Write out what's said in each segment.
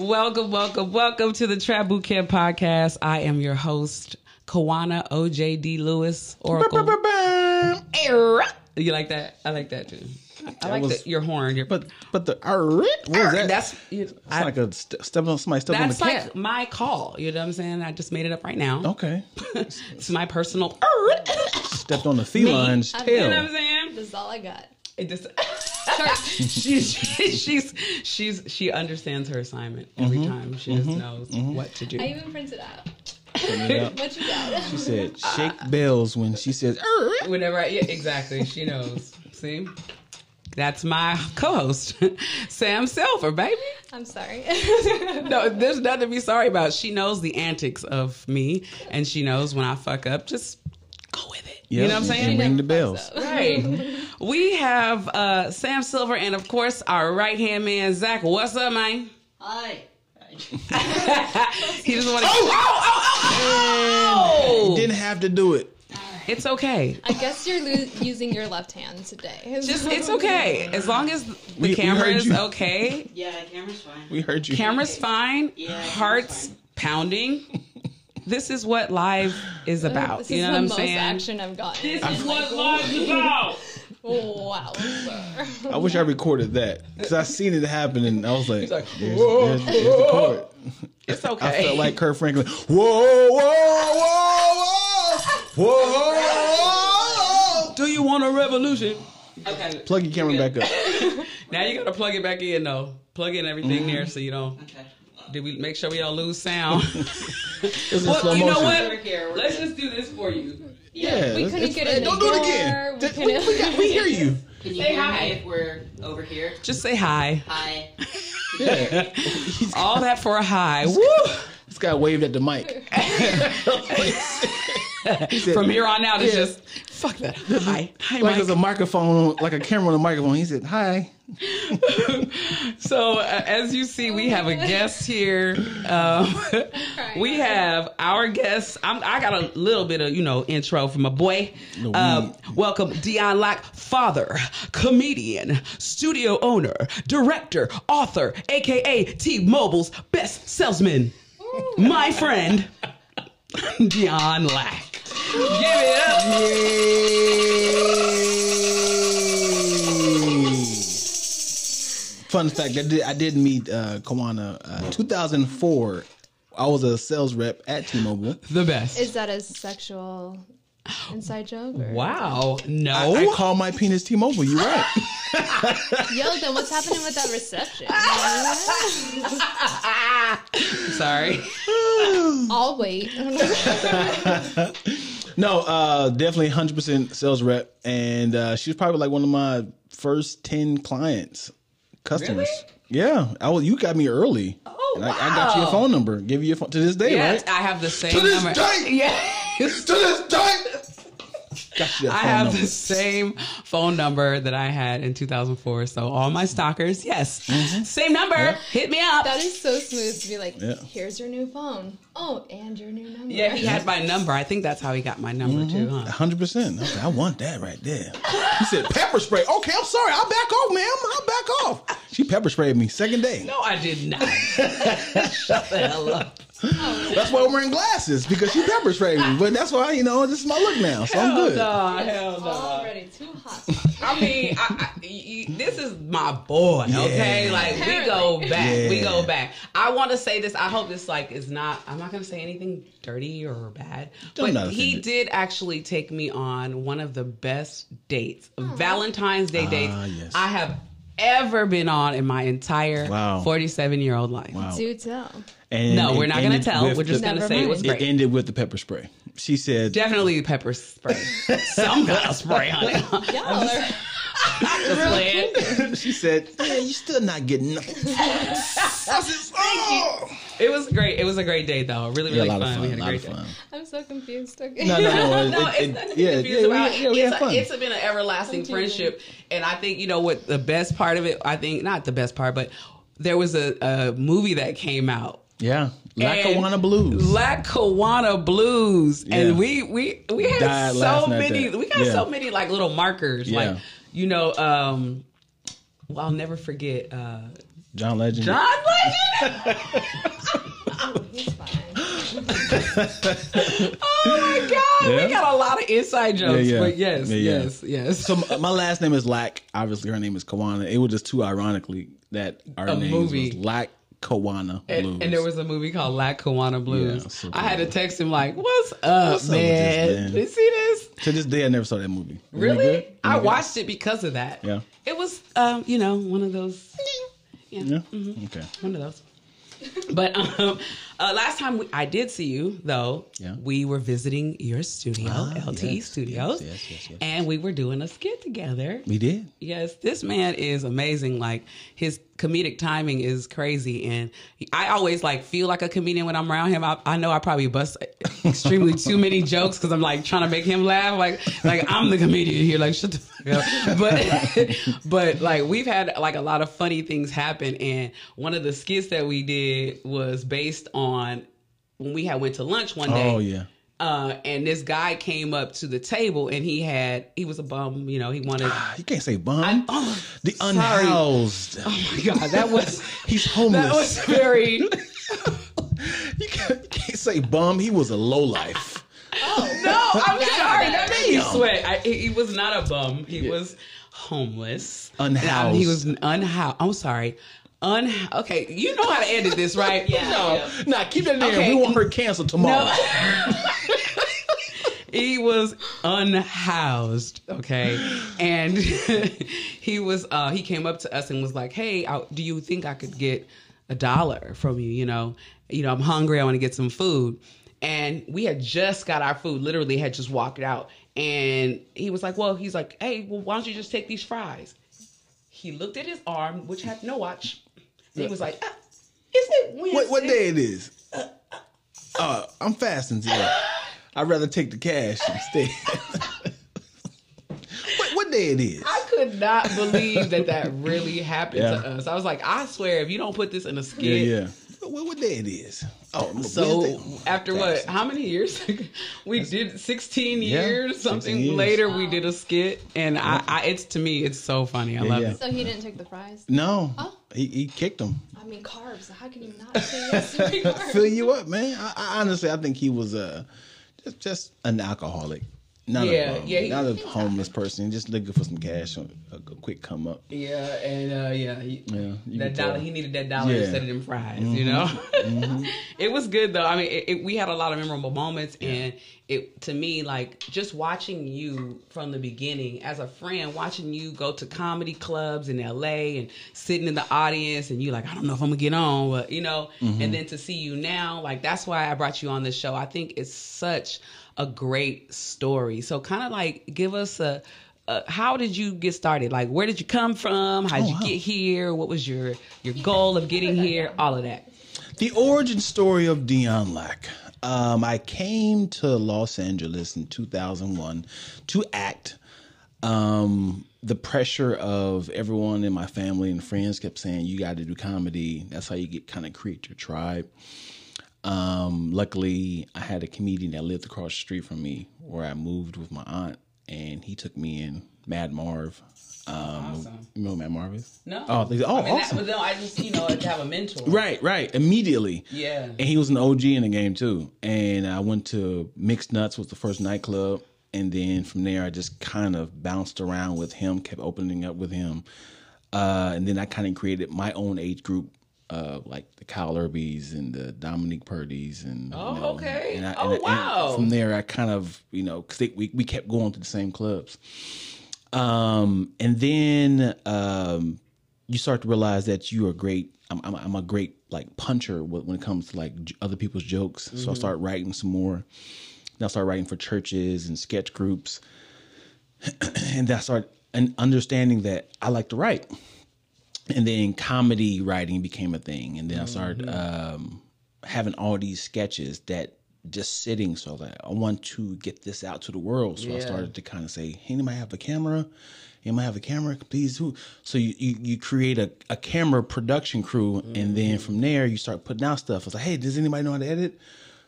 Welcome, welcome, welcome to the Trap Boot Camp podcast. I am your host, Kawanna OJD Lewis Oracle. You like that? I like that too. I That like was- the, your horn. Your, But but the what is that? that's you- It's I- like a st- step on somebody step on the that's like my call. You know what I'm saying? I just made it up right now. Okay, it's my personal. stepped on the feline's I'm- You tail. know what I'm saying? This is all I got. It just. she's, she's she's she understands her assignment every Mm-hmm. time. She just knows what to do. I even printed out. Yeah. What you got? She said, "Shake bells" when she says, "Er." Whenever I, yeah, exactly, she knows. See, that's my co-host, Sam Silver, baby. I'm sorry. No, there's nothing to be sorry about. She knows the antics of me, and she knows when I fuck up. Just go with it. Yeah, You know what I'm and saying? ring the bells. Right. we have uh, Sam Silver, and of course our right hand man Zack. What's up, man? Hi. He doesn't want to. Oh, oh, oh, oh, Didn't have to do it. It's okay. I guess you're lo- using your left hand today. Just it's okay as long as the We- we camera heard is you. okay. Yeah, camera's fine. We heard you. Camera's fine. Yeah, camera's Hearts fine. pounding. This is what live is about. This you know what I'm most saying? action I've gotten. This is what like, live is about. Wow, sir. I wish I recorded that because I seen it happen and I was like, like, there's, whoa, there's, there's the chord. It's okay. I felt like Kirk Franklin. Whoa, whoa, whoa, whoa, whoa. Do you want a revolution? Okay. Plug your camera back up. Now you gotta plug it back in though. Plug in everything mm-hmm. there so you don't. Okay. Did we make sure we don't lose sound? It's well, slow you know what? We're here, we're Let's just do this for you. Yeah, We couldn't it's- get hey, in Don't the do it door. again. We Th- We, couldn't- we, got, we hear you. Can you Say hear hi. me if we're over here? Just say hi. Hi. Yeah. All that for a high. Woo! This guy waved at the mic. He said- From here on out, it's Yeah. just fuck that. Hi, hi, like Mike. there's a microphone, like a camera on a microphone. He said, "Hi." So uh, as you see, we have a guest here. Um, we have our guest. I'm, I got a little bit of you know intro from my boy. No, Um, welcome, Dion Lack, father, comedian, studio owner, director, author, aka T-Mobile's best salesman. My friend, Dion Lack. Give it up. Fun fact: I did I did meet uh, Kawanna uh, 2004. I was a sales rep at T-Mobile. The best. Is that a sexual inside joke? Or? wow. No. I, I call my penis T-Mobile. You're right. Yo, then what's happening with that reception? Sorry. I'll wait. No, uh, definitely 100% sales rep, and uh, she was probably like one of my first 10 clients, customers. Yeah, I was. You got me early. Oh, And I, I got you a phone number. Give you your phone to this day, Yeah, right? I have the same To this number. day! Yeah. to this day. Got you that I have number. the same phone number that I had in 2004. So all my stalkers, yes, mm-hmm. same number. Hit me up. that is so smooth to be like, Yeah. here's your new phone. Oh, and your new number. yeah, he had my number. I think that's how he got my number mm-hmm. too, huh? hundred percent. I, I want that right there. He said pepper spray. Okay, I'm sorry. I'll back off, ma'am. I'll back off. She pepper sprayed me second day. No, I did not. Shut the hell up. That's why I'm wearing glasses because she pepper sprayed me. But that's why you know this is my look now, so I'm good. no, hell no. Already too hot. I mean, I, I, y- y- this is my boy. Okay, Yeah. like we go Apparently. back. We go back. I want to say this. I hope this like is not. I'm not going to say anything dirty or bad. Don't but he offended. did actually take me on one of the best dates, Valentine's Day dates Ah, yes. I have ever been on in my entire Wow. 47 year old life. Wow. Do tell. And No, we're not going to tell. We're just going to Never say it was mind. It ended with the pepper spray. She said, Definitely pepper spray. Some kind of spray honey." it. Y'all are Just playing. she said, yeah, you still not getting nothing. I said, oh. It was great. It was a great day, though. Really, Yeah, really a lot fun. of fun. We had a lot great of day. fun. I'm so confused. Okay. No, no, no. it- no, it- it's it- nothing yeah, to confuse yeah, about. we, yeah, we had fun. It's been an everlasting Continue. friendship, and I think you know what the best part of it. I think not the best part, but there was a, a movie that came out. Yeah, Lackawanna Blues. Lackawanna Blues, Yeah. and we we we had Died so many. that. We got Yeah. so many like little markers, Yeah. like you know. um well, I'll never forget uh John Legend. John Legend. Oh my god, Yeah. we got a lot of inside jokes. Yeah, yeah. But yes, yes, yes. So my, my last name is Lack. Obviously, her name is Kawanna. It was just too ironically that our A names movie. was Lack Kawanna Blues. and, and there was a movie called Lackawanna Blues. Yeah, so I had to text him like, "What's up, What's up with man? Did? You see this? to this day I never saw that movie. Isn't Really? I good? watched it because of that. Yeah. It was, um, you know, one of those. Yeah, Yeah. Mm-hmm. Okay. one of those. But um, uh, last time we, I did see you, though, Yeah. we were visiting your studio, Ah, LTE yes, Studios, yes, yes, and we were doing a skit together. We did. Yes, this man is amazing. Like his comedic timing is crazy, and I always like feel like a comedian when I'm around him. I, I know I probably bust extremely too many jokes because I'm like trying to make him laugh. Like like I'm the comedian here. Like shut the fuck up. But but like we've had like a lot of funny things happen, and one of the skits that we did was based on when we had went to lunch one day. Oh yeah. Uh, and this guy came up to the table and he had he was a bum, you know, he wanted You can't say bum. I- oh, the sorry. unhoused. Oh my god, that was He's homeless. that was very you, can't, you can't say bum. He was a low life. oh no. I'm sorry, that made me sweat. I, he, he was not a bum. He was homeless, Unhoused. He was unhoused. I'm sorry, un. Okay, you know how to edit this, right? Yeah. No, nah, keep that in there. Okay. We want her canceled tomorrow. No. he was unhoused, okay, and he was. uh He came up to us and was like, "Hey, I, do you think I could get a dollar from you? You know, you know, I'm hungry. I want to get some food." And we had just got our food. Literally, had just walked out, and he was like, "Well, he's like, hey, well, why don't you just take these fries?" He looked at his arm, which had no watch, and he was like, ah, "Is it Wednesday?" What what day it is? Uh, I'm fasting today. I'd rather take the cash instead. what what day it is? I could not believe that that really happened Yeah. to us. I was like, I swear, if you don't put this in a skit. yeah. What, what day it is? Oh, So Wednesday? after what? How many years? we did sixteen Yeah, years. 16 Something years. later, we did a skit, and I, I, it's to me, it's so funny. I Yeah, love yeah. it. So he didn't take the fries. No, Oh. He, he kicked him. I mean carbs. How can you not say yes to carbs? Fill you up, man. I, I honestly, I think he was uh, just just an alcoholic. Not Yeah, a, um, yeah, he- not a homeless person. Just looking for some cash, a, a quick come up. Yeah, and uh, yeah, he, Yeah, that dollar. He needed that dollar Yeah. Mm-hmm. instead of them fries. You know, it was good though. I mean, it, it, we had a lot of memorable moments, and it to me like just watching you from the beginning as a friend, watching you go to comedy clubs in L.A. and sitting in the audience, and you like, I don't know if I'm gonna get on, but you know, Mm-hmm. and then to see you now, like that's why I brought you on this show. I think it's such a great story. So kind of like give us a. Uh, how did you get started? Like, where did you come from? How did Oh, you wow. get here? What was your your goal of getting here? All of that. The origin story of Dion Lack. Um, I came to Los Angeles in 2001 to act. Um, the pressure of everyone in my family and friends kept saying, "You got to do comedy. That's how you get kind of create your tribe." Um, luckily, I had a comedian that lived across the street from me, where I moved with my aunt, and he took me in. Mad Marv. Um, Awesome. You know Mad Marv is? No. Oh, they- oh, I mean, awesome. That, but no, I just you know to have a mentor. Right, right. Immediately. Yeah. And he was an OG in the game too. And I went to Mixed Nuts was the first nightclub. And then from there I just kind of bounced around with him, kept opening up with him. Uh, and then I kind of created my own age group, uh, like the Kyle Erbys and the Dominique Purdy's and Oh, you know, okay. And I, Oh, and, wow. From there I kind of you know because we we kept going to the same clubs. Um, and then um, you start to realize that you are great. I'm, I'm, I'm a great like puncher when it comes to like j- other people's jokes. So I start writing some more. Then I start writing for churches and sketch groups, and then I start and understanding that I like to write. And then comedy writing became a thing, and then I started um, having all these sketches that just sitting. So that I want to get this out to the world. So I started to kind of say, "Hey, anybody have a camera? Anybody have a camera? Please who?" So you you, you create a, a camera production crew, and then from there you start putting out stuff. It's like, "Hey, does anybody know how to edit?"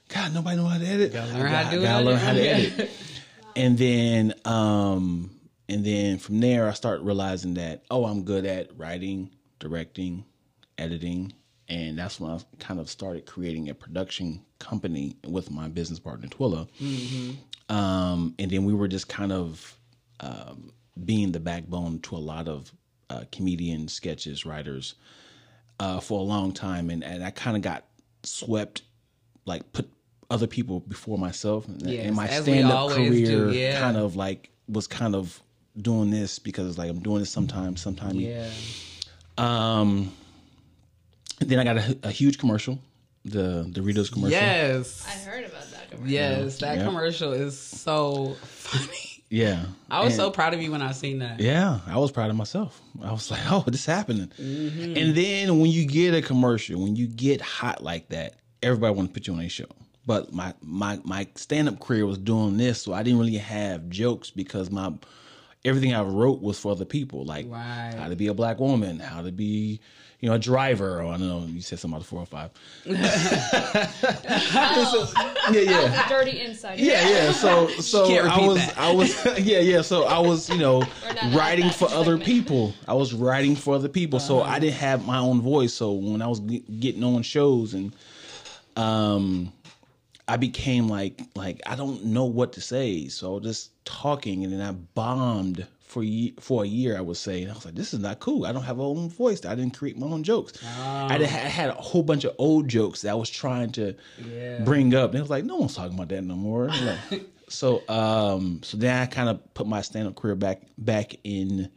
God, nobody know how to edit. learn how to gotta learn how to edit. and then um and then from there I start realizing that oh I'm good at writing, directing, editing, and that's when I kind of started creating a production company with my business partner Twilla. Um, and then we were just kind of um, being the backbone to a lot of uh, comedians, sketches, writers uh, for a long time, and, and I kind of got swept, like put other people before myself, and, Yes, and my stand up career do, yeah. kind of like was kind of doing this because like I'm doing this sometimes, sometimes. Yeah. Um, then I got a, a huge commercial, the Doritos commercial. Yes. I heard about that. commercial. Yes, that Yeah. commercial is so funny. Yeah, I was And- so proud of you when I seen that. Yeah, I was proud of myself. I was like, oh, this happening. Mm-hmm. And then when you get a commercial, when you get hot like that, everybody want to put you on a show. But my my my stand up career was doing this, so I didn't really have jokes because my everything I wrote was for other people, like Right. how to be a black woman, how to be, you know, a driver, or I don't know, you said something about the four or five. yeah, yeah. Dirty inside. Yeah, yeah. So, so I was, that. I was, yeah, yeah. So I was, you know, writing like that for other segment. people. I was writing for other people, so Uh-huh. I didn't have my own voice. So when I was ge- getting on shows and, um, I became like, like I don't know what to say, so I was just talking, and then I bombed for ye- for a year. I would say, and I was like, this is not cool. I don't have my own voice. I didn't create my own jokes. I, did, I had a whole bunch of old jokes that I was trying to Yeah. bring up. And it was like, no one's talking about that no more. Like, so, um, so then I kind of put my stand up career back back in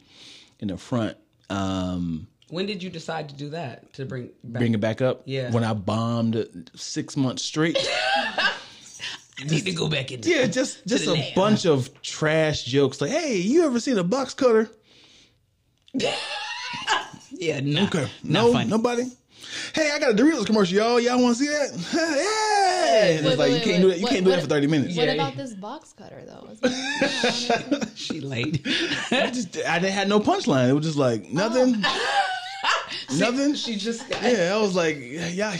in the front. Um, When did you decide to do that? To bring back? bring it back up. Yeah. When I bombed six months straight. I need to go back into it. yeah, just just a lab. bunch of trash jokes. Like, hey, you ever seen a box cutter? Yeah, no. Okay. Not No, funny. nobody. Hey, I got a Doritos commercial, y'all. Y'all want to see that? yeah. And it's Wait, like wait, you can't wait, do that. You what- can't do that for thirty minutes. What Yeah. about this box cutter though? Is that- She late. I just I didn't have no punchline. It was just like oh. nothing. Nothing. she just got Yeah, I was like, y'all, y'all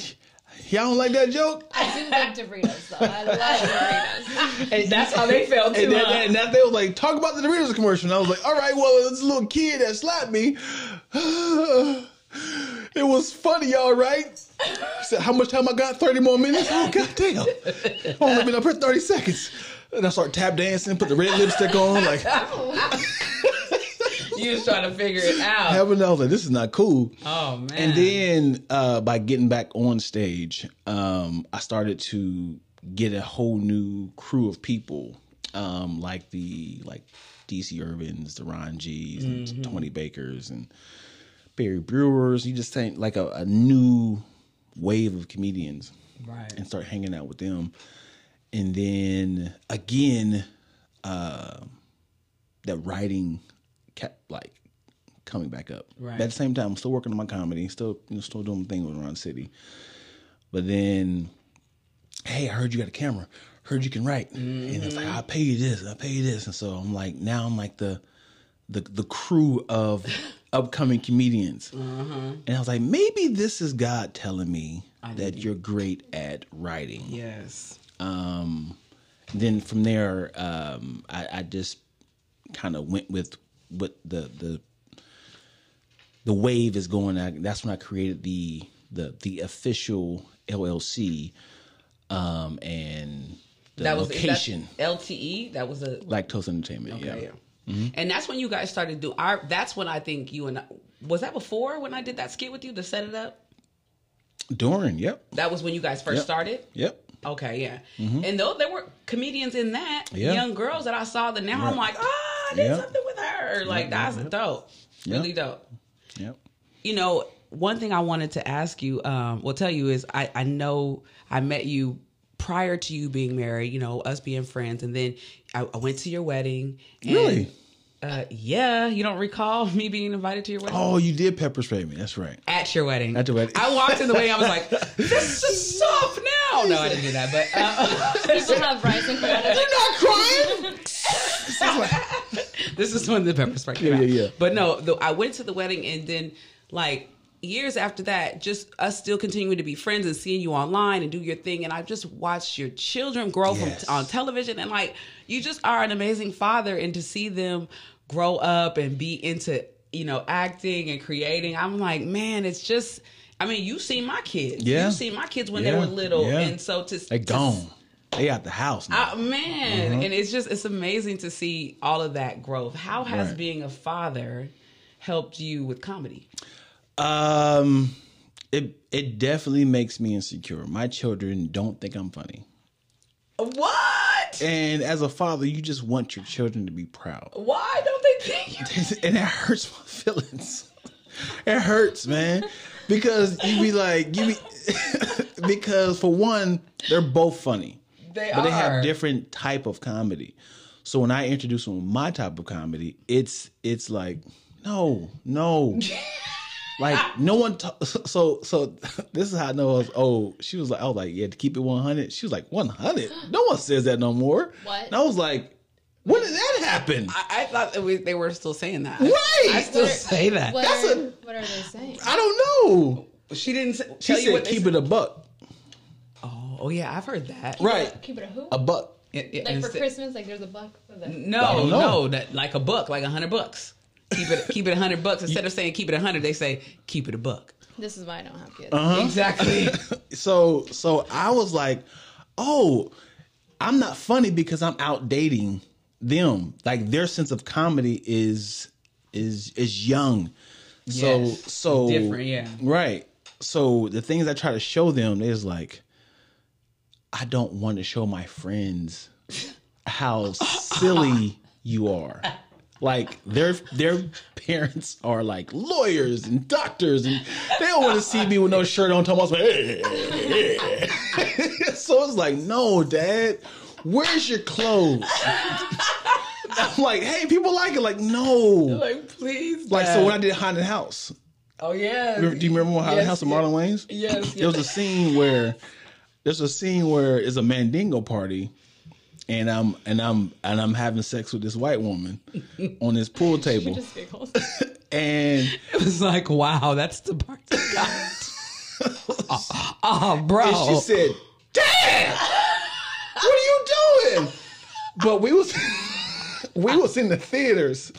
don't like that joke. I do like Doritos though. I love Doritos. And that's how they felt too. And then, huh? and that they was like, talk about the Doritos commercial. And I was like, all right, well, this little kid that slapped me. It was funny, all right. He said, how much time I got? 30 more minutes? Oh, god damn. I only been up here 30 seconds. And I start tap dancing, put the red lipstick on, like you was trying to figure it out. heaven knows, like, this is not cool. Oh man. And then uh, by getting back on stage, um, I started to get a whole new crew of people, um, like the like DC Urbans, the Ron G's, and Tony Bakers, and Barry Brewers. You just think like a, a new wave of comedians, Right. and start hanging out with them. And then again, uh, that writing kept like coming back up. Right. But at the same time, I'm still working on my comedy, still you know, still doing my thing around the city. But then, hey, I heard you got a camera. Heard you can write, and it's like I'll pay you this, I'll pay you this, and so I'm like now I'm like the the the crew of upcoming comedians, and I was like maybe this is God telling me that you're great at writing. yes. Um, then from there, um, I, I just kind of went with what the the the wave is going. I, that's when I created the the the official LLC, um, and the That was location LTE. That was a Lactose Entertainment. okay. yeah. Yeah. And that's when you guys started do. Our that's when I think you and I, was that before when I did that skit with you to set it up. During, yep, That was when you guys first Yep. started. yep. Okay, yeah. And though there were comedians in that, Yeah. young girls that I saw that now I'm like, ah, I did Yeah. something with her. Like that's dope. Really dope. Yep. You know, one thing I wanted to ask you, um, well, tell you is I, I know I met you prior to you being married, you know, us being friends, and then I, I went to your wedding. And, Really? Uh, yeah, you don't recall me being invited to your wedding? Oh, you did pepper spray me. That's right. At your wedding. At the wedding. I walked in the wedding, I was like, this is soft now. No, I didn't do that, but uh, People have rising credit. Not crying. This is when the pepper spray came Yeah, out. yeah, yeah. But no, the, I went to the wedding and then like years after that, just us still continuing to be friends and seeing you online and do your thing. And I've just watched your children grow Yes. from on television and like you just are an amazing father and to see them grow up and be into, you know, acting and creating. I'm like, man, it's just I mean, you see my kids. Yeah. You see my kids when they were little, Yeah. and so to They to- gone. They out the house now. Uh, man, and it's just it's amazing to see all of that growth. How has Right. being a father helped you with comedy? Um, it it definitely makes me insecure. My children don't think I'm funny, What? and as a father, you just want your children to be proud, Why don't they think you? and it hurts my feelings. It hurts, man, because you be like you be because for one, they're both funny, They but they have different type of comedy. So when I introduce them my type of comedy, it's it's like no, no. Like no one. Ta- so so this is how I know I was old. She was like, I was like, yeah, to keep it one hundred. She was like, one hundred. No one says that no more. What? And I was like, when did that happen? I, I thought that we, they were still saying that. Right. I still What are- say that. What That's are, a- what are they saying? I don't know. She didn't say, She tell you said, what they keep said. it a buck. Oh, yeah, I've heard that. Right, Keep it a who? a buck. It- it- like for instead- Christmas, like there's a buck for the. No, I don't know. no, that like a buck, like a hundred bucks. Keep it, keep it a hundred bucks instead of saying keep it a hundred. They say keep it a buck. This is why I don't have kids. Uh-huh. Exactly. So so I was like, oh, I'm not funny because I'm out dating them. Like their sense of comedy is is is young. So Yes. so Different, yeah. Right. So the things I try to show them is like I don't want to show my friends how silly you are. Like their their parents are like lawyers and doctors, and they don't want to see me with no shirt on. Talking about, hey, hey, hey." so it's like, no, Dad, where's your clothes? I'm like, hey, people like it. Like, no. like please. Like, so when I did Haunted House, oh yeah. do you remember Haunted Yes, House of yes. Marlon Wayans? Yes, There was a scene where there's a scene where it's a Mandingo party, and I'm and I'm and I'm having sex with this white woman on this pool She table, just giggles. and It was like wow, that's the part you got. oh, oh, bro. and she said, "Damn, what are you doing?" But we was we was in the theaters,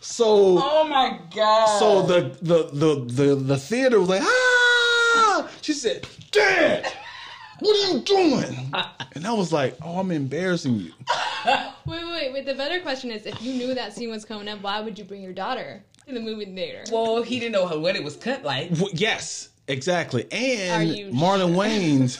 so oh my god. so the the the the the theater was like, ah. She said, "Dad, what are you doing?" And I was like, "Oh, I'm embarrassing you." wait, wait, wait. The better question is, if you knew that scene was coming up, why would you bring your daughter to the movie theater? well, he didn't know how, what it was cut like. W- Yes, exactly. And Marlon sure? Wayans,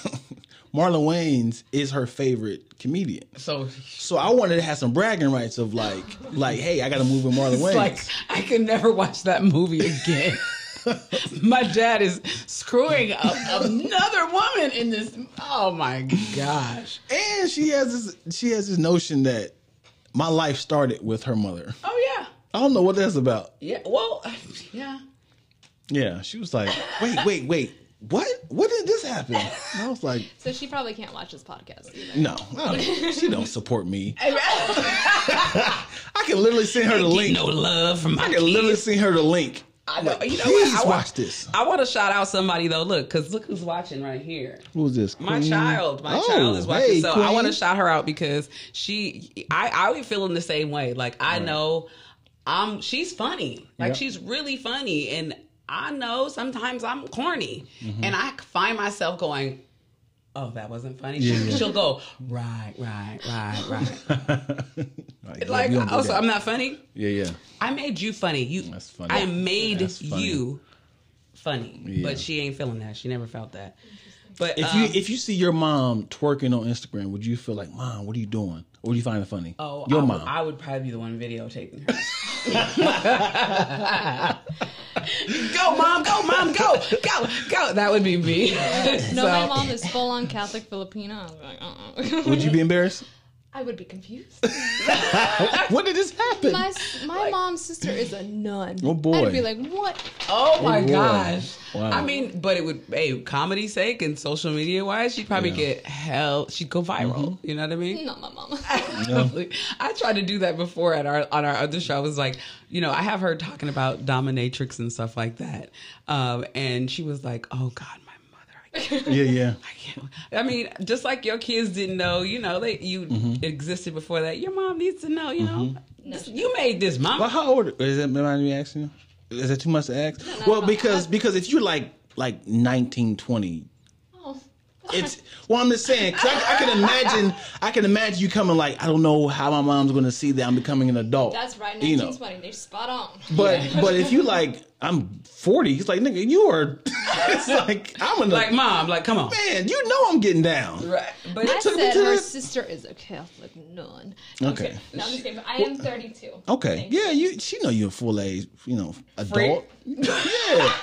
Marlon Wayans is her favorite comedian. So So I wanted to have some bragging rights of like, like, hey, I got to move with Marlon it's Wayans. like I can never watch that movie again. my dad is screwing up another woman in this. Oh my gosh. and she has this, she has this notion that my life started with her mother. Oh yeah. I don't know what that's about. Yeah. Well, yeah. Yeah, she was like, wait, wait, wait. What? What did this happen? And I was like, So she probably can't watch this podcast either. no, I don't, she don't support me. I can literally send her the link. no love from my I can literally send her the link. I know. You know Please what? I, watch this. I want to shout out somebody though. Look, because look who's watching right here. Who's this? My child, my Oh, child is watching. hey, so I want to shout her out because she, I, I be feeling the same way. Like I know, I'm. She's funny. Like Yep. she's really funny, and I know sometimes I'm corny, Mm-hmm. and I find myself going. Oh, that wasn't funny. Yeah, She, yeah. She'll go right, right, right, right. Like, like, we also. I'm not funny. Yeah, yeah. I made you funny. You, That's funny. I made funny. you funny, Yeah. but she ain't feeling that. She never felt that. But If um, you if you see your mom twerking on Instagram, would you feel like, Mom, what are you doing? Or would you find it funny? Oh, your I, mom. Would, I would probably be the one videotaping her. go, mom! Go, mom! Go, go, go! That would be me. No, So- my mom is full on Catholic Filipino. I was like, uh-uh. would you be embarrassed? I would be confused. when did this happen? My s- my mom's sister is a nun. Oh, boy. I'd be like, what? Oh my boy. gosh! Wow. I mean, but it would, hey, comedy sake and social media wise, she'd probably Yeah. get hell. She'd go viral. You know what I mean? Not my mama. no. I tried to do that before at our on our other show. I was like, you know, I have her talking about dominatrix and stuff like that, um, and she was like, "Oh God, my mother." I can't, yeah, yeah. I can't. I mean, just like your kids didn't know, you know, they you Mm-hmm. existed before that. Your mom needs to know, you know. This- you made this, mom. Well, how old is that? Mind me asking you? Is that too much to ask? not well, at all. because because if you're like like 1920. Oh. It's well, I'm just saying. 'cause I, I can imagine. I can imagine you coming like, I don't know how my mom's going to see that I'm becoming an adult. That's right, You know. 1920. They're spot on. But but if you like, I'm 40. He's like nigga, you are. it's like I'm an Like mom, like come on. man. You know I'm getting down. Right. But I took said to her the- sister is a Catholic nun. Okay. No, I'm just kidding. but I am 32. Okay. Thank Yeah, you. She know you're a full age. You know, adult. Yeah.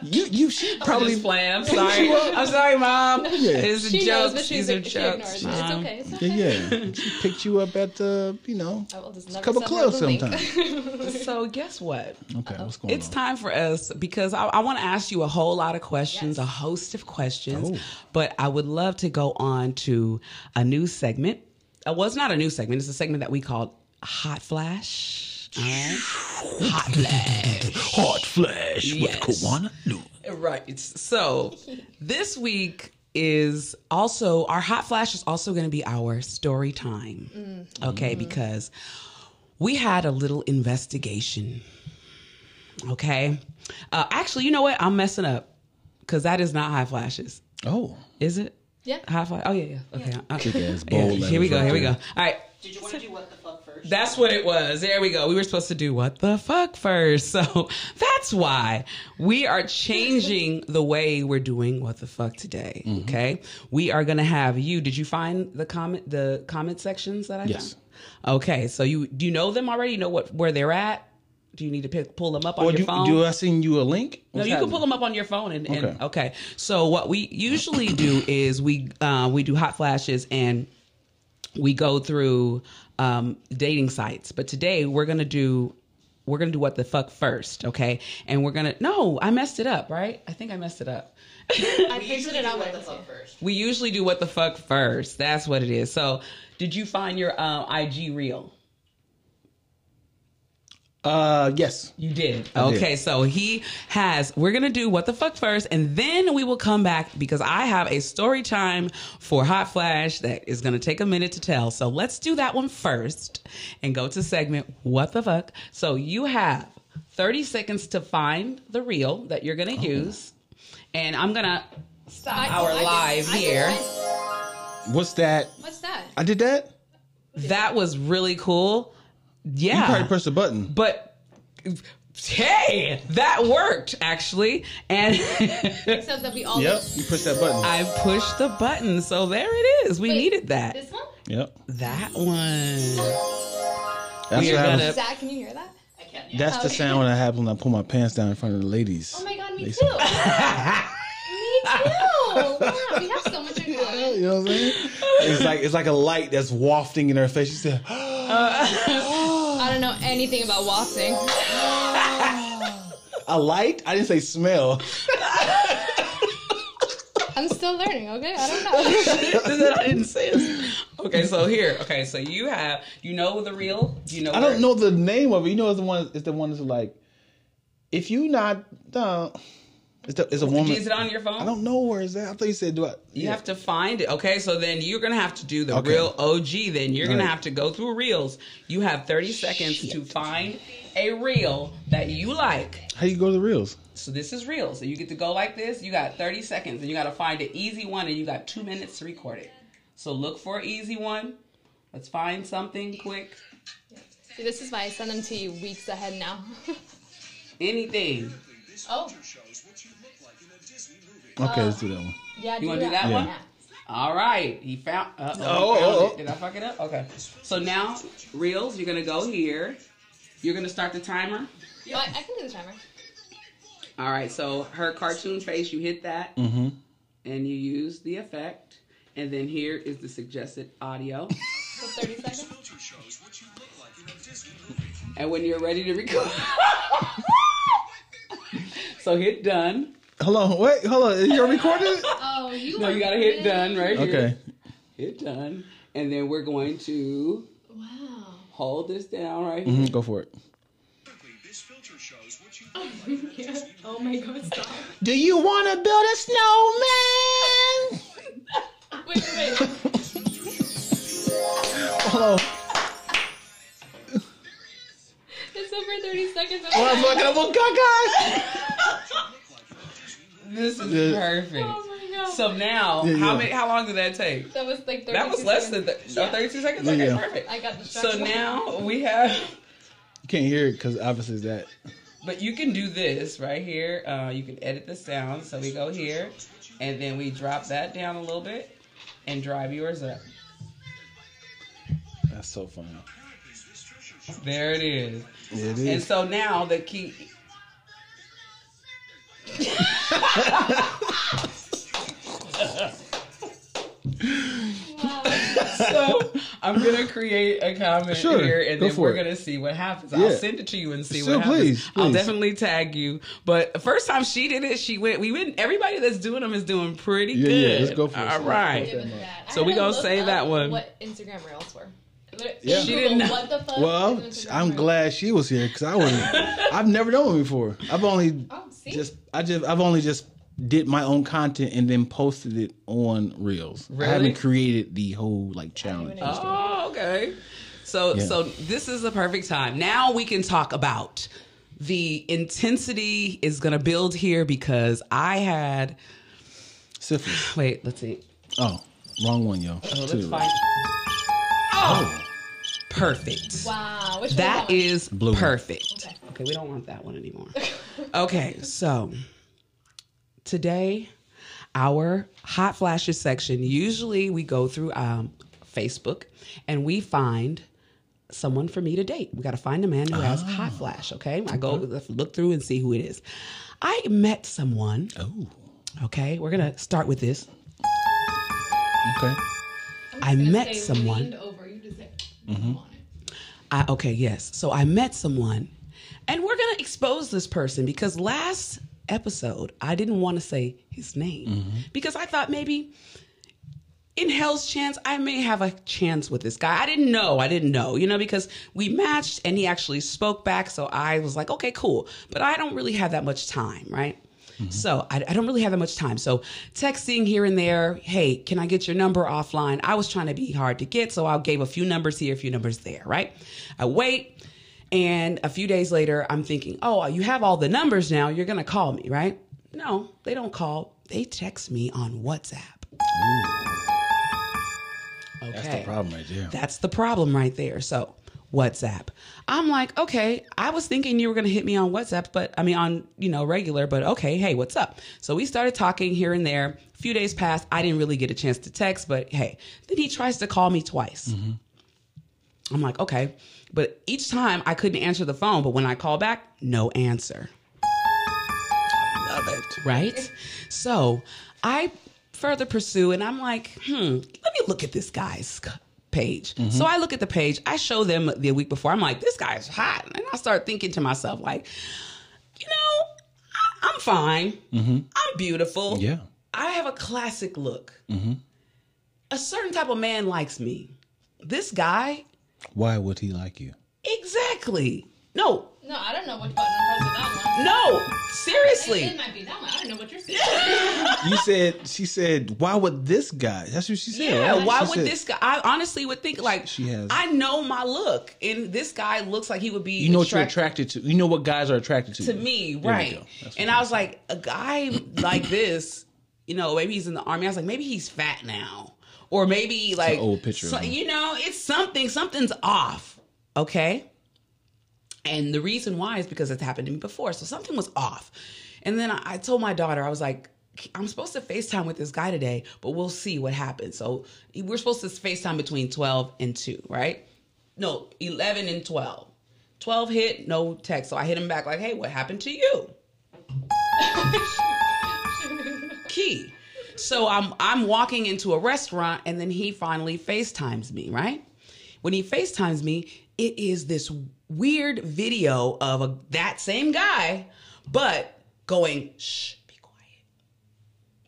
You you. She probably probably. playing. I'm sorry. I'm sorry, mom. It's a She joke. knows, but she's These are like, she jokes. It's okay. It's Yeah, okay. yeah. She picked you up at the. You know. I will just a never couple send her clubs the link. sometime. So guess what? Okay. What's going It's on? time for us because I, I want to ask you a whole lot of questions, a host of questions. Oh. But I would love to go on to a new segment. Uh, well, it's not a new segment. It's a segment that we called Hot Flash. All right, Hot Flash. Hot flash Yes. Kawana Lou. Right. So this week is also our hot flash is also going to be our story time. Okay, because we had a little investigation. Okay. Uh, actually, you know what? I'm messing up because that is not high flashes. Oh. Is it? Yeah. High flash. Oh yeah, yeah. Okay. Uh, Big ass yeah, Here we go. right Here we go. All right. Did you want to do what the fuck first? That's what it was. There we go. We were supposed to do what the fuck first. So that's why we are changing the way we're doing what the fuck today. Mm-hmm. Okay. We are going to have you. Did you find the comment, the comment sections that I Yes. found? Okay. So you, do you know them already? You know what, where they're at? Do you need to pick, pull them up on Or your do, phone? do I send you a link? No, you can pull them up on your phone and, and Okay. okay. So what we usually do is we uh, we do hot flashes and we go through um, dating sites. But today we're gonna do we're gonna do what the fuck first, okay? And we're gonna no, I messed it up, right? I think I messed it up. I We pictured usually it do out what the fuck first. We usually do what the fuck first. That's what it is. So did you find your uh, IG reel? Uh, yes. You did. I did. okay, so he has. We're gonna do what the fuck first, and then we will come back because I have a story time for Hot Flash that is gonna take a minute to tell. So let's do that one first and go to segment what the fuck. So you have 30 seconds to find the reel that you're gonna use, and I'm gonna stop I- our I live I did here. What's that? What's that? I did that. That was really cool. Yeah. You probably pressed the button. but hey, that worked actually, and Except that we all. Yep. You pressed that button. I pushed the button, so there it is. We Wait, needed that. This one? Yep. that one. That's We what happens. gonna- Zack, can you hear that? I can't. Yeah. That's the Okay. sound when I have when I pull my pants down in front of the ladies. Oh my god, me They too. me too. Wow, we have so much in common. You know what I'm saying? It's like it's like a light that's wafting in her face. She said, I don't know anything about wafting. "A light? I didn't say smell." I'm still learning, okay? I don't know. I didn't say it. Okay, so here. Okay, so you have. You know the real. You know? I where- don't know the name of it. You know, it's the one. It's the one that's like, if you not, uh, it's, the, it's a woman. Is it on your phone? I don't know where is that. I thought you said do I? You have to find it. Okay, so then you're gonna have to do the Okay. real OG. Then you're gonna Alright. have to go through reels. You have 30 seconds to find a reel that you like. How you go to the reels? So this is reels. So you get to go like this. You got 30 seconds, and you got to find an easy one, and you got two minutes to record it. So look for an easy one. Let's find something quick. See, this is why I send them to you weeks ahead now. Anything. oh, Okay, let's do that one. yeah. You wanna do that one? Yeah. All right. He found. Uh, Oh, oh, found oh, it. oh. Did I fuck it up? Okay. So now reels. You're gonna go here. You're gonna start the timer. Oh, I, I can do the timer. All right. So her cartoon face. You hit that, Mm-hmm. and you use the effect. And then here is the suggested audio. For 30 seconds. And when you're ready to record, so hit done. Hold on, wait, hold on. You're recording? Oh, you. No, are you gotta hit really- done right here. Okay. Hit done, and then we're going to Wow. hold this down right here. hmm Go for it. Oh my god, stop. Do you want to build a snowman? Wait, wait. Hold on. It's over 30 seconds. Oh, I'm looking up on Gaga. This is Yeah. perfect. Oh my god. So now, Yeah, how yeah. many? How long did that take? that was like 32 That was less seconds. than th- oh, 32 seconds. Okay, yeah. perfect. I got the So distracted. now we have, You can't hear it because obviously it's that. but you can do this right here. Uh, you can edit the sound. So we go here, and then we drop that down a little bit, and drive yours up. That's so funny. There it is. Yeah, it And so now the key. Wow. so I'm gonna create a comment Sure, here, and then we're it. gonna see what happens. Yeah. I'll send it to you and see Sure, what happens. please, I'll definitely tag you. But the first time she did it, she went. We went. Everybody that's doing them is doing pretty Yeah, good. yeah, let's go for it. All right. Give us that. I So we had to gonna look save that one. What Instagram reels were? Literally, Yeah. She didn't know. What the fuck? Well, I'm glad she was here because I was. I've never done one before. I've only Oh, just. I just. I've only just did my own content and then posted it on Reels. Really? I haven't created the whole like challenge. even and stuff. Oh, okay. So Yeah. so this is the perfect time. Now we can talk about the intensity is gonna build here because I had Syphilis. wait, let's see. Oh, wrong one, yo. Oh, To let's find right. Oh perfect. wow. Which That one is Blue perfect. Okay. Okay, we don't want that one anymore. okay, so today our hot flashes section usually we go through um, Facebook and we find someone for me to date. We got to find a man who has hot flash. Okay, I go look through and see who it is. I met someone. Oh, Okay, we're gonna start with this. okay. I met say someone. Mm-hmm. I, okay, yes. So I met someone, and we're gonna expose this person because last episode I didn't want to say his name because I thought maybe in hell's chance I may have a chance with this guy. I didn't know. I didn't know, you know, because we matched and he actually spoke back. So I was like, okay, cool. But I don't really have that much time, right? Mm-hmm. So I, I don't really have that much time. So texting here and there, hey, can I get your number offline? I was trying to be hard to get, so I gave a few numbers here, a few numbers there, right? I wait, and a few days later, I'm thinking, oh, you have all the numbers now. You're gonna call me, right? No, they don't call. They text me on WhatsApp. Okay. That's the problem right there. That's the problem right there. So, WhatsApp. I'm like, okay, I was thinking you were going to hit me on WhatsApp, but I mean, on, you know, regular, but okay, hey, what's up? So we started talking here and there. A few days passed. I didn't really get a chance to text, but hey, then he tries to call me twice. I'm like, okay. But each time I couldn't answer the phone, but when I call back, no answer Love it. right? So I further pursue, and I'm like, hmm, let me look at this guy's page. Mm-hmm. So I look at the page. I show them the week before. I'm like, this guy's hot, and I start thinking to myself, like, you know, I- I'm fine. Mm-hmm. I'm beautiful. Yeah. I have a classic look. Mm-hmm. A certain type of man likes me. This guy, Why would he like you? exactly. No, No, I don't know which button to press with that one. no, seriously. It might be that one. I don't know what you're saying. You said she said, "Why would this guy?" That's what she said. Yeah, right? why She would said- this guy? I honestly would think like She has- I know my look, and this guy looks like he would be. You know what you're attracted to. You know what guys are attracted to. to me, There right? And I was like, a guy like this, you know, maybe he's in the army. I was like, maybe he's fat now, or maybe like old picture so- you know, it's something. Something's off. Okay. And the reason why is because it's happened to me before. So something was off. And then I, told my daughter, I was like, I'm supposed to FaceTime with this guy today, but we'll see what happens. So we're supposed to FaceTime between 12 and 2, right? No, 11 and 12. 12 hit, no text. So I hit him back like, hey, what happened to you? Key. So I'm I'm walking into a restaurant and then he finally FaceTimes me, right? When he FaceTimes me, it is this weird video of a, that same guy, but going, shh, be quiet.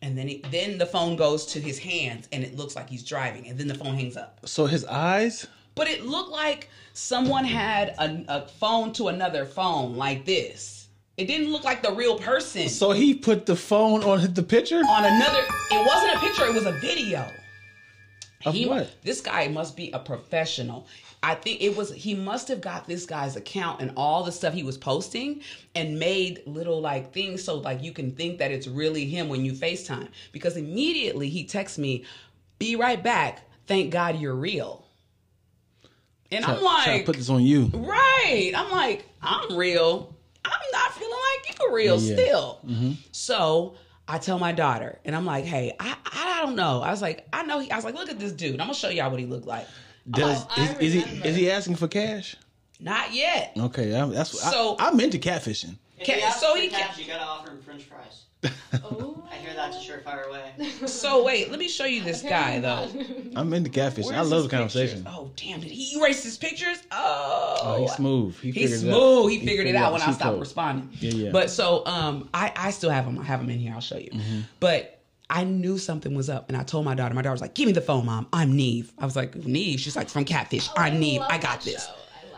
And then he, then the phone goes to his hands and it looks like he's driving, and then the phone hangs up. So his eyes. But it looked like someone had a, a phone to another phone like this. It didn't look like the real person. So he put the phone on the picture. on another it wasn't a picture it was a video Of he, what? This guy must be a professional. I think it was he must have got this guy's account and all the stuff he was posting and made little like things so like you can think that it's really him when you FaceTime. Because immediately he texts me, be right back. Thank God you're real. And Try- I'm like, put this on you. Right. I'm like, I'm real. I'm not feeling like you're real Yeah. still. Mm-hmm. So I tell my daughter, and I'm like, hey, I, I don't know. I was like, I know. He, I was like, look at this dude. I'm gonna show y'all what he looked like. Does Oh, is, is he is he asking for cash? Not yet. Okay, I, that's So- I, I'm into catfishing. If Can- so he cash, can- you gotta offer him French fries. Oh. I hear that's a surefire way. So wait, let me show you this guy though. I'm into catfish. I love the conversation. pictures? Oh damn! Did he erase his pictures? Oh, Oh, he's smooth. He He's figured out. smooth. He figured it out when I stopped code. responding. Yeah, yeah. But so um I I still have him. I have him in here. I'll show you. Mm-hmm. But I knew something was up and I told my daughter. My daughter was like, "Give me the phone, mom. I'm Nev." I was like, "Nev." She's like, "From Catfish. I'm Nev. I got this." show.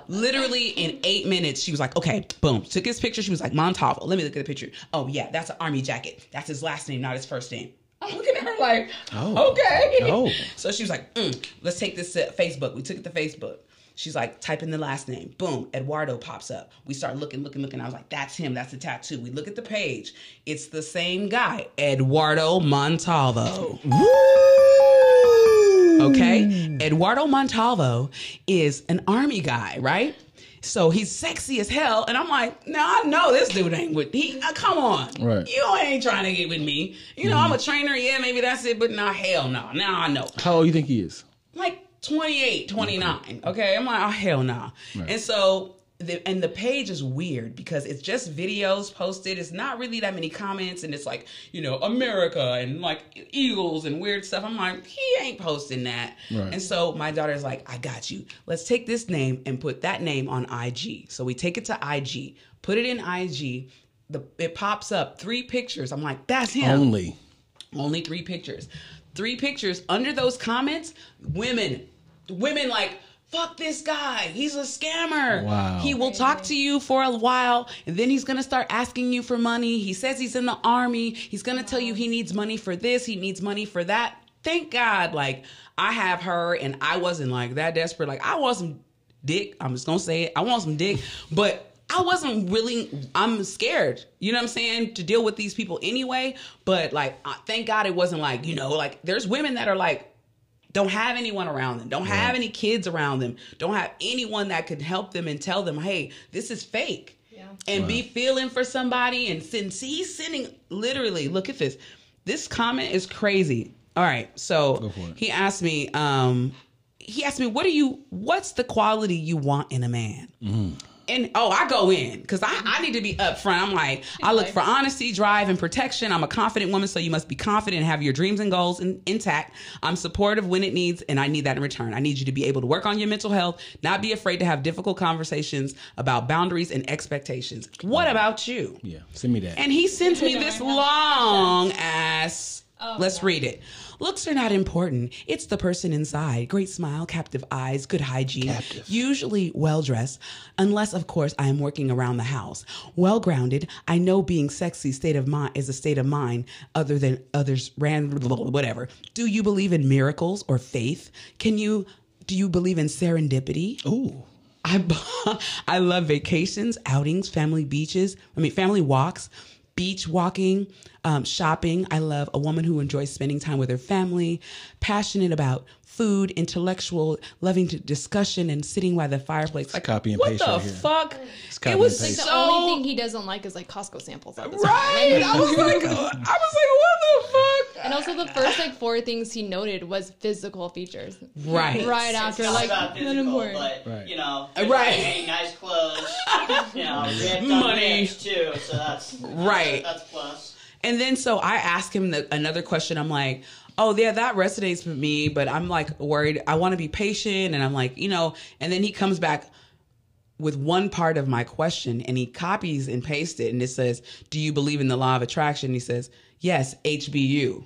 I love that. Literally in eight minutes, she was like, "Okay, boom." Took his picture. She was like, "Montalvo." Let me look at the picture. Oh yeah, that's an army jacket. That's his last name, not his first name. I'm looking at her like, Oh. okay. Oh. So she was like, mm, let's take this to Facebook. We took it to Facebook. She's like, type in the last name. Boom, Eduardo pops up. We start looking, looking, looking. I was like, that's him. That's the tattoo. We look at the page. It's the same guy, Eduardo Montalvo. Okay? Eduardo Montalvo is an army guy, right? So he's sexy as hell. And I'm like, now I know this dude ain't with he uh, come on. Right. You ain't trying to get with me. You know, I'm a trainer, yeah, maybe that's it, but nah, hell no. Now I know How old you think he is? like 28, 29. Okay. I'm like, oh, hell no. Right. And so, the, and the page is weird because it's just videos posted. It's not really that many comments. And it's like, you know, America and like Eagles and weird stuff. I'm like, he ain't posting that. Right. And so my daughter's like, I got you. Let's take this name and put that name on IG. So we take it to IG, put it in IG. The, it pops up three pictures. I'm like, that's him. Only. Only three pictures. Three pictures. Under those comments, women, women like, fuck this guy. He's a scammer. Wow. He will talk to you for a while and then he's going to start asking you for money. He says he's in the army. He's going to tell you he needs money for this, he needs money for that. Thank God, like, I have her and I wasn't like that desperate. Like, I want some dick. I'm just going to say it. I want some dick. But I wasn't really, I'm scared, you know what I'm saying, to deal with these people anyway. But like, thank God it wasn't like, you know, like there's women that are like, don't have anyone around them, don't have any kids around them, don't have anyone that could help them and tell them, hey, this is fake. Yeah. And be feeling for somebody and since he's sending literally, look at this. This comment is crazy. All right, so Go for it. he asked me, um, he asked me, what do you, what's the quality you want in a man? And oh, I go in because I, I need to be upfront. I'm like, I look for honesty, drive, and protection. I'm a confident woman, so you must be confident and have your dreams and goals in, intact. I'm supportive when it needs, and I need that in return. I need you to be able to work on your mental health, not be afraid to have difficult conversations about boundaries and expectations. What mm. about you? Yeah. Send me that. And he sends me this long ass. Oh, Let's God. read it. Looks are not important. It's the person inside. Great smile, captive eyes, good hygiene. Captive. Usually well dressed, unless of course I am working around the house. Well grounded. I know being sexy state of mind is a state of mind other than others ran whatever. Do you believe in miracles or faith? Can you do you believe in serendipity? Ooh. I I love vacations, outings, family beaches. I mean, family walks, beach walking, um, shopping. I love a woman who enjoys spending time with her family, passionate about food, intellectual, loving to discussion, and sitting by the fireplace. Like, copy and what paste the right here. fuck? copy It was and Like the so only thing he doesn't like is like Costco samples at this right. I was like, I was like, what the fuck? And also the first like four things he noted was physical features. Right. Right after not like about not physical, important. but Right. you know, uh, Right. right. nice clothes, you know, Money. too. So that's Right. That's, that's plus. And then so I ask him the, another question. I'm like, oh yeah, that resonates with me, but I'm like worried. I want to be patient, and I'm like, you know. And then he comes back with one part of my question, and he copies and pastes it, and it says, "Do you believe in the law of attraction?" He says, "Yes, HBU."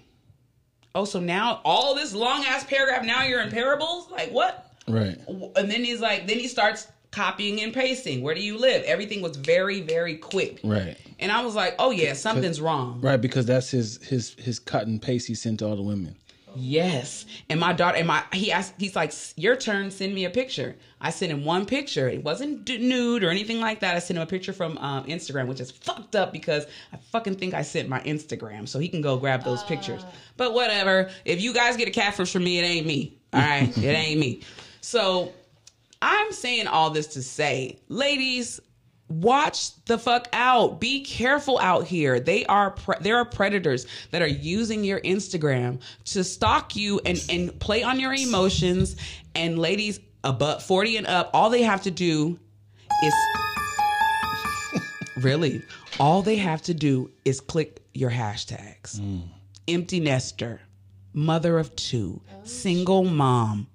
Oh, so now all this long ass paragraph. Now you're in parables. Like what? Right. And then he's like, then he starts copying and pasting. Where do you live? Everything was very, very quick. Right. And I was like, oh yeah, something's wrong. Right, because that's his his his cut and paste he sent to all the women. Yes. And my daughter and my he asked he's like your turn send me a picture. I sent him one picture. It wasn't d- nude or anything like that. I sent him a picture from um, Instagram, which is fucked up because I fucking think I sent my Instagram so he can go grab those pictures. But whatever. If you guys get a catfish from me, it ain't me. All right? it ain't me. So I'm saying all this to say, ladies, watch the fuck out. Be careful out here. They are pre- there are predators that are using your Instagram to stalk you and and play on your emotions. And ladies, above 40 and up, all they have to do is really all they have to do is click your hashtags. Hmm. Empty nester, mother of two, oh, single mom,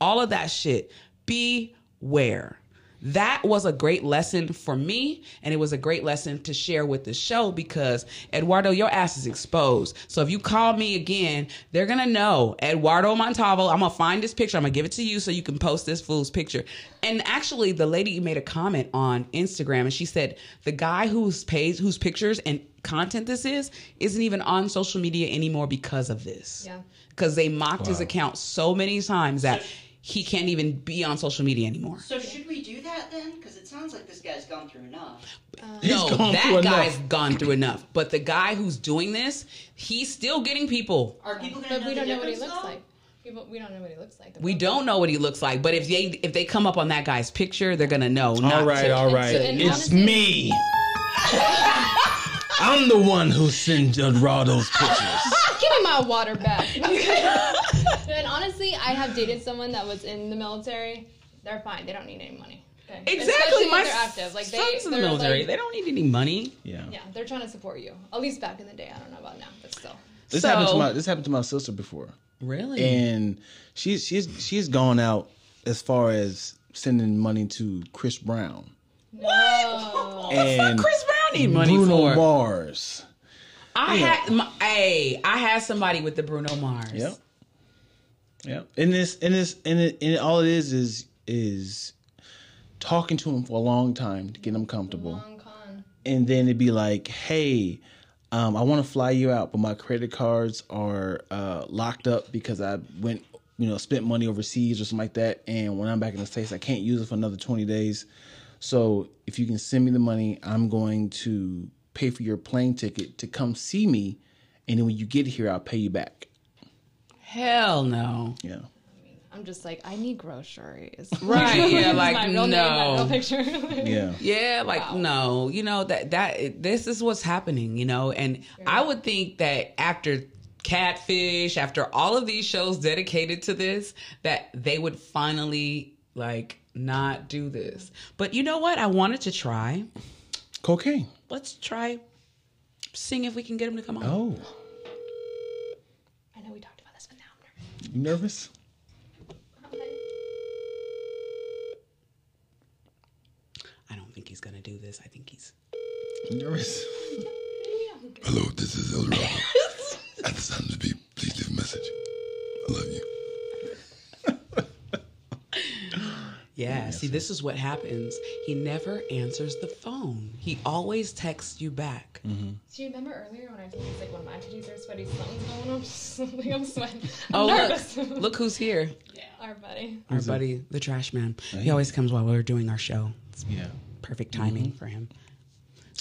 all of that shit. Beware. That was a great lesson for me, and it was a great lesson to share with the show because Eduardo, your ass is exposed. So if you call me again, they're gonna know Eduardo Montalvo. I'm gonna find this picture. I'm gonna give it to you so you can post this fool's picture. And actually, the lady made a comment on Instagram, and she said the guy whose page, whose pictures and content this is, isn't even on social media anymore because of this. Yeah. Because they mocked his account so many times that So- he can't even be on social media anymore. So should we do that then? Because it sounds like this guy's gone through enough. He's no, gone that through enough. guy's gone through enough. But the guy who's doing this, he's still getting people. Are people gonna But we don't know what he looks though? like. People, we don't know what he looks like. We don't know what he looks like, but if they if they come up on that guy's picture, they're gonna know. not All right, to- all right. and It's honestly- me. I'm the one who sent Raw pictures. Give me my water back. and honestly, I have dated someone that was in the military. They're fine. They don't need any money. Okay? Exactly, Especially my they're active. Like they, son's in the they're, military. like- they don't need any money. Yeah. yeah, they're trying to support you. At least back in the day. I don't know about now, but still. This So- happened to my this happened to my sister before. Really? And she's she's she's gone out as far as sending money to Chris Brown No. and Chris Brown need money Bruno for. Mars. I Yeah. had, my, hey, I had somebody with the Bruno Mars. Yep. Yep. And this and this and it, and all it is is is talking to him for a long time to get him comfortable. Long con. and then it'd be like, "Hey, um, I want to fly you out, but my credit cards are uh, locked up because I went, you know, spent money overseas or something like that. And when I'm back in the states, I can't use it for another 20 days. So if you can send me the money, I'm going to pay for your plane ticket to come see me, and then when you get here, I'll pay you back." Hell no. Yeah. I'm just like, I need groceries. Right, yeah, like, my real name, my no. real picture. Yeah. Yeah, like Wow. no, you know that that this is what's happening, you know, and I would think that after Catfish, after all of these shows dedicated to this, that they would finally like not do this. But you know what? I wanted to try. Cocaine. Let's try seeing if we can get him to come on. Oh, I know we talked about this, but now I'm nervous. You nervous? I don't think he's gonna do this. I think he's. You nervous? Hello, this is El Dorado. At the time to be, please leave a message. I love you. Yeah, see, this is what happens. He never answers the phone. He always texts you back. Do you remember earlier when I told you like one of my titties are sweaty, something's going on? Something I'm sweating. I'm Oh, nervous. look, look who's here. Yeah, our buddy. Our buddy, the trash man. He always comes while we're doing our show. It's Yeah. perfect timing for him.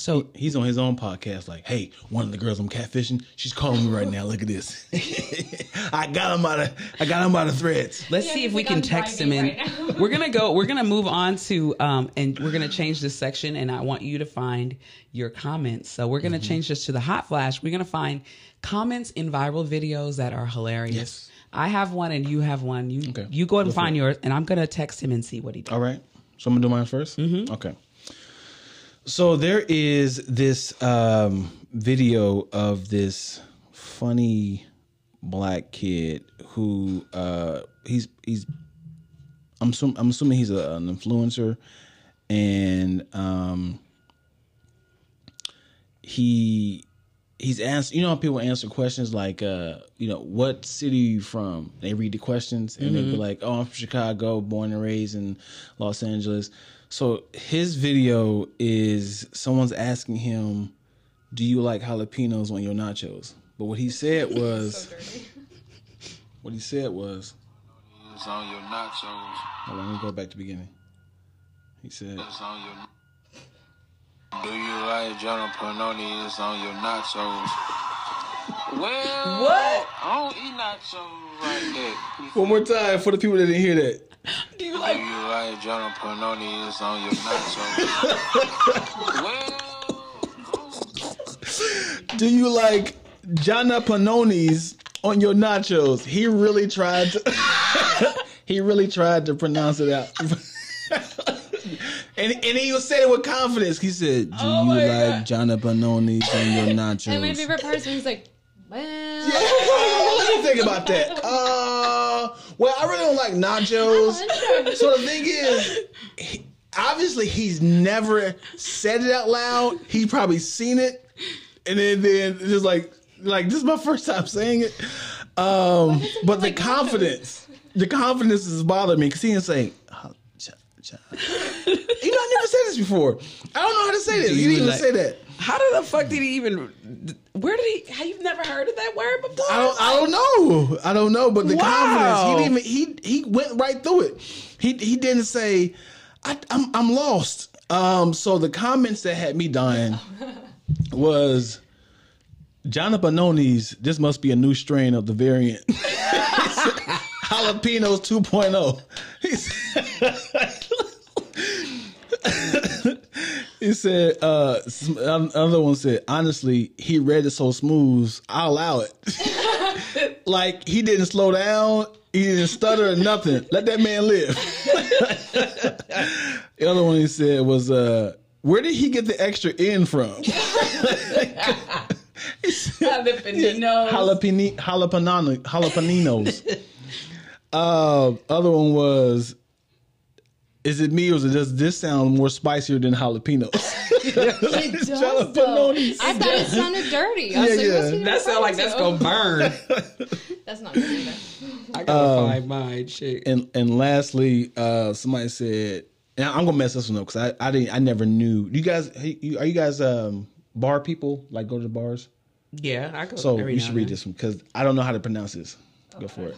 So, He's on his own podcast, like, hey, one of the girls I'm catfishing, she's calling me right now. Look at this. I got him out of I got him out of threads. let's Yeah, see if we can "I'm text him in. right we're gonna go. We're gonna move on to um, and we're gonna change this section. And I want you to find your comments. So we're Mm-hmm. gonna change this to the hot flash. We're gonna find comments in viral videos that are hilarious. Yes. I have one and you have one. You Okay. you go and Go find it. yours, and I'm gonna text him and see what he does. All right. So I'm gonna do mine 1st Mm-hmm. Okay. So there is this um, video of this funny black kid who uh, he's he's I'm assuming, I'm assuming he's a, an influencer, and um, he he's asked you know how people answer questions like uh you know what city are you from? They read the questions and they be like oh i'm from chicago born and raised in los angeles so his video is someone's asking him do you like jalapenos on your nachos but what he said was So. What he said was, It's on your nachos. hold on, let me go back to the beginning. He said, It's on your. Do you like jalapenos? It's on your nachos. Well, What? I don't eat nachos like that. one more time for the people that didn't hear that. Do you Do like? you like Jonah Panoni? It's on your nachos. well, Do you like Jana Panoni's on your nachos? He really tried to. he really tried to pronounce it out. and and he was saying it with confidence. He said, "Do Oh you like God. Jana Panoni's on your nachos?" And my favorite part is when he's like, well, what do you think about that? Uh, well, I really don't like nachos. So the thing is, he, obviously he's never said it out loud. He probably seen it, and then then just like like this is my first time saying it. Um, but the like confidence, the confidence is bothering me because he didn't say. "Oh, ja- ja." you know, I never said this before. I don't know how to say this. He you didn't even like- say that. How did the fuck did he even? Where did he? How you've never heard of that word before? I don't, I don't know. I don't know, but the Wow. confidence. He didn't even he he went right through it. He he didn't say, I, I'm I'm lost. Um, so the comments that had me dying was John Bononi's. This must be a new strain of the variant. Jalapenos 2.0. He said- uh, another one said, honestly, he read it so smooth, I'll allow it. like, he didn't slow down, he didn't stutter or nothing. Let that man live. the other one he said was, uh, where did he get the extra in from? Jalapenos. Jalapeno, jalapeno, jalapenos. uh, other one was, is it me or does this sound more spicier than jalapenos? it does. Jalapenos. I thought it sounded dirty. I was Yeah, like, yeah. what's That sounds like that's gonna burn. That's not good either. I gotta find mine. Shit. and and lastly, uh, somebody said, and I'm gonna mess this one up because I, I didn't I never knew. You guys, hey, you, are you guys um, bar people? Like go to the bars? Yeah, I go. So every you now should read then. this one because I don't know how to pronounce this. Go for it.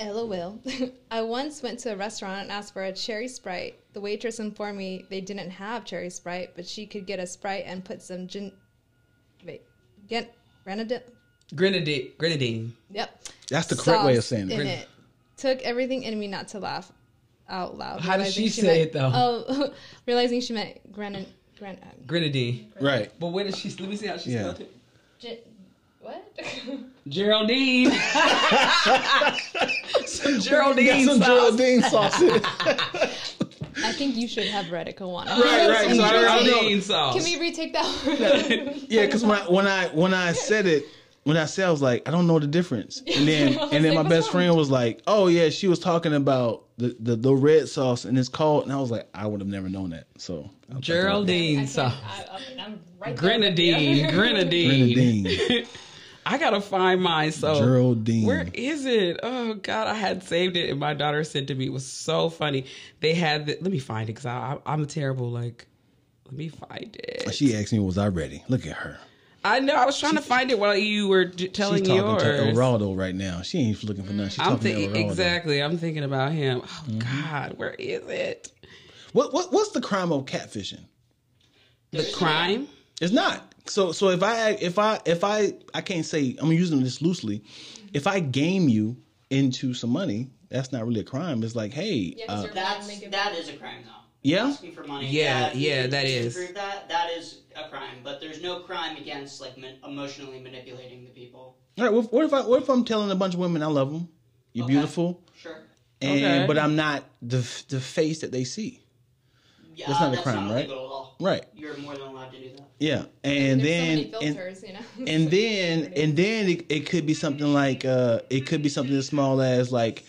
LOL. I once went to a restaurant and asked for a cherry sprite. The waitress informed me they didn't have cherry sprite, but she could get a sprite and put some gin. Wait, get grenadine. Grenadine. Grenadine. Yep. That's the correct way of sauce saying in it. it. Took everything in me not to laugh out loud. How did realizing she say meant- it, though? Oh, realizing she meant grenadine. Gren, uh, Grenadine. Right. But when is she? Let me see how she Yeah. spelled it. gin, what? Geraldine. some Geraldine Got some sauce. Geraldine sauce. I think you should have read it, Kawanna. Right, right. Some So I don't know. Geraldine sauce. Can we retake that? Yeah, because when I, when I when I said it, when I said I was like, I don't know the difference, and then and then like, my best wrong? friend was like, Oh yeah, she was talking about the, the the red sauce and it's called, and I was like, I would have never known that. So I thought that- Geraldine sauce. can't- I, I, I'm right Grenadine. Grenadine. Grenadine, I gotta find mine. So Geraldine. where is it? Oh God, I had saved it, and my daughter sent to me. It was so funny. They had. The, let me find it because I, I, I'm a terrible like. Let me find it. She asked me, was I ready? Look at her. I know. I was trying to find it while you were j- telling She's talking yours. to Geraldo right now. She ain't looking for nothing. She's I'm talking thinking to exactly. I'm thinking about him. Oh Mm-hmm. God, where is it? What what what's the crime of catfishing? The crime. It's not. So so if I if I if I I can't say I'm using this loosely. If I game you into some money, that's not really a crime. It's like, hey, Yeah, 'cause uh, That's that is a crime though. Yeah? Asking for money. Yeah, if yeah, that is. Prove that that is a crime, but there's no crime against like ma- emotionally manipulating the people. all right. What, what if I what if I'm telling a bunch of women I love them, you're Okay. beautiful, Sure. and Okay. but I'm not the the face that they see. Yeah, That's not a crime, not right? illegal at all. Right. You're more than allowed to do that. Yeah, and There's then so many and, filters, you know. and then and then it, it could be something like uh it could be something as small as like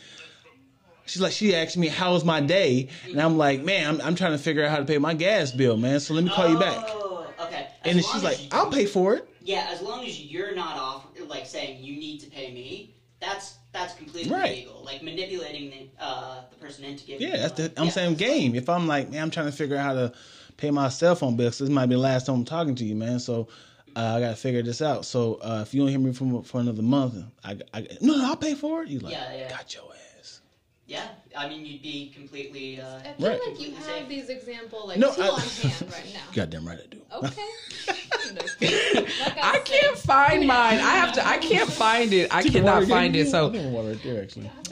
she's like she asked me "How was my day and i'm like man i'm, I'm trying to figure out how to pay my gas bill man so let me call you back Oh, okay. As and then she's like you- i'll pay for it Yeah, as long as you're not off, like saying you need to pay me, that's that's completely Right. illegal. Like manipulating the uh, the person into giving. yeah that's the i'm Yeah. saying game if i'm like man i'm trying to figure out how to pay my cell phone bill 'cause this might be the last time i'm talking to you man so uh, I gotta figure this out. So uh, if you don't hear me from for another month, I, I no, no, I'll pay for it. You like, Yeah, yeah. got your ass. Yeah, I mean, you'd be completely. Uh, I feel Right. like you have these example like No, two I- on hand right now. Goddamn right I do. Okay. Like I said, can't find mine. I have to. I can't find it. I cannot find it. So right there.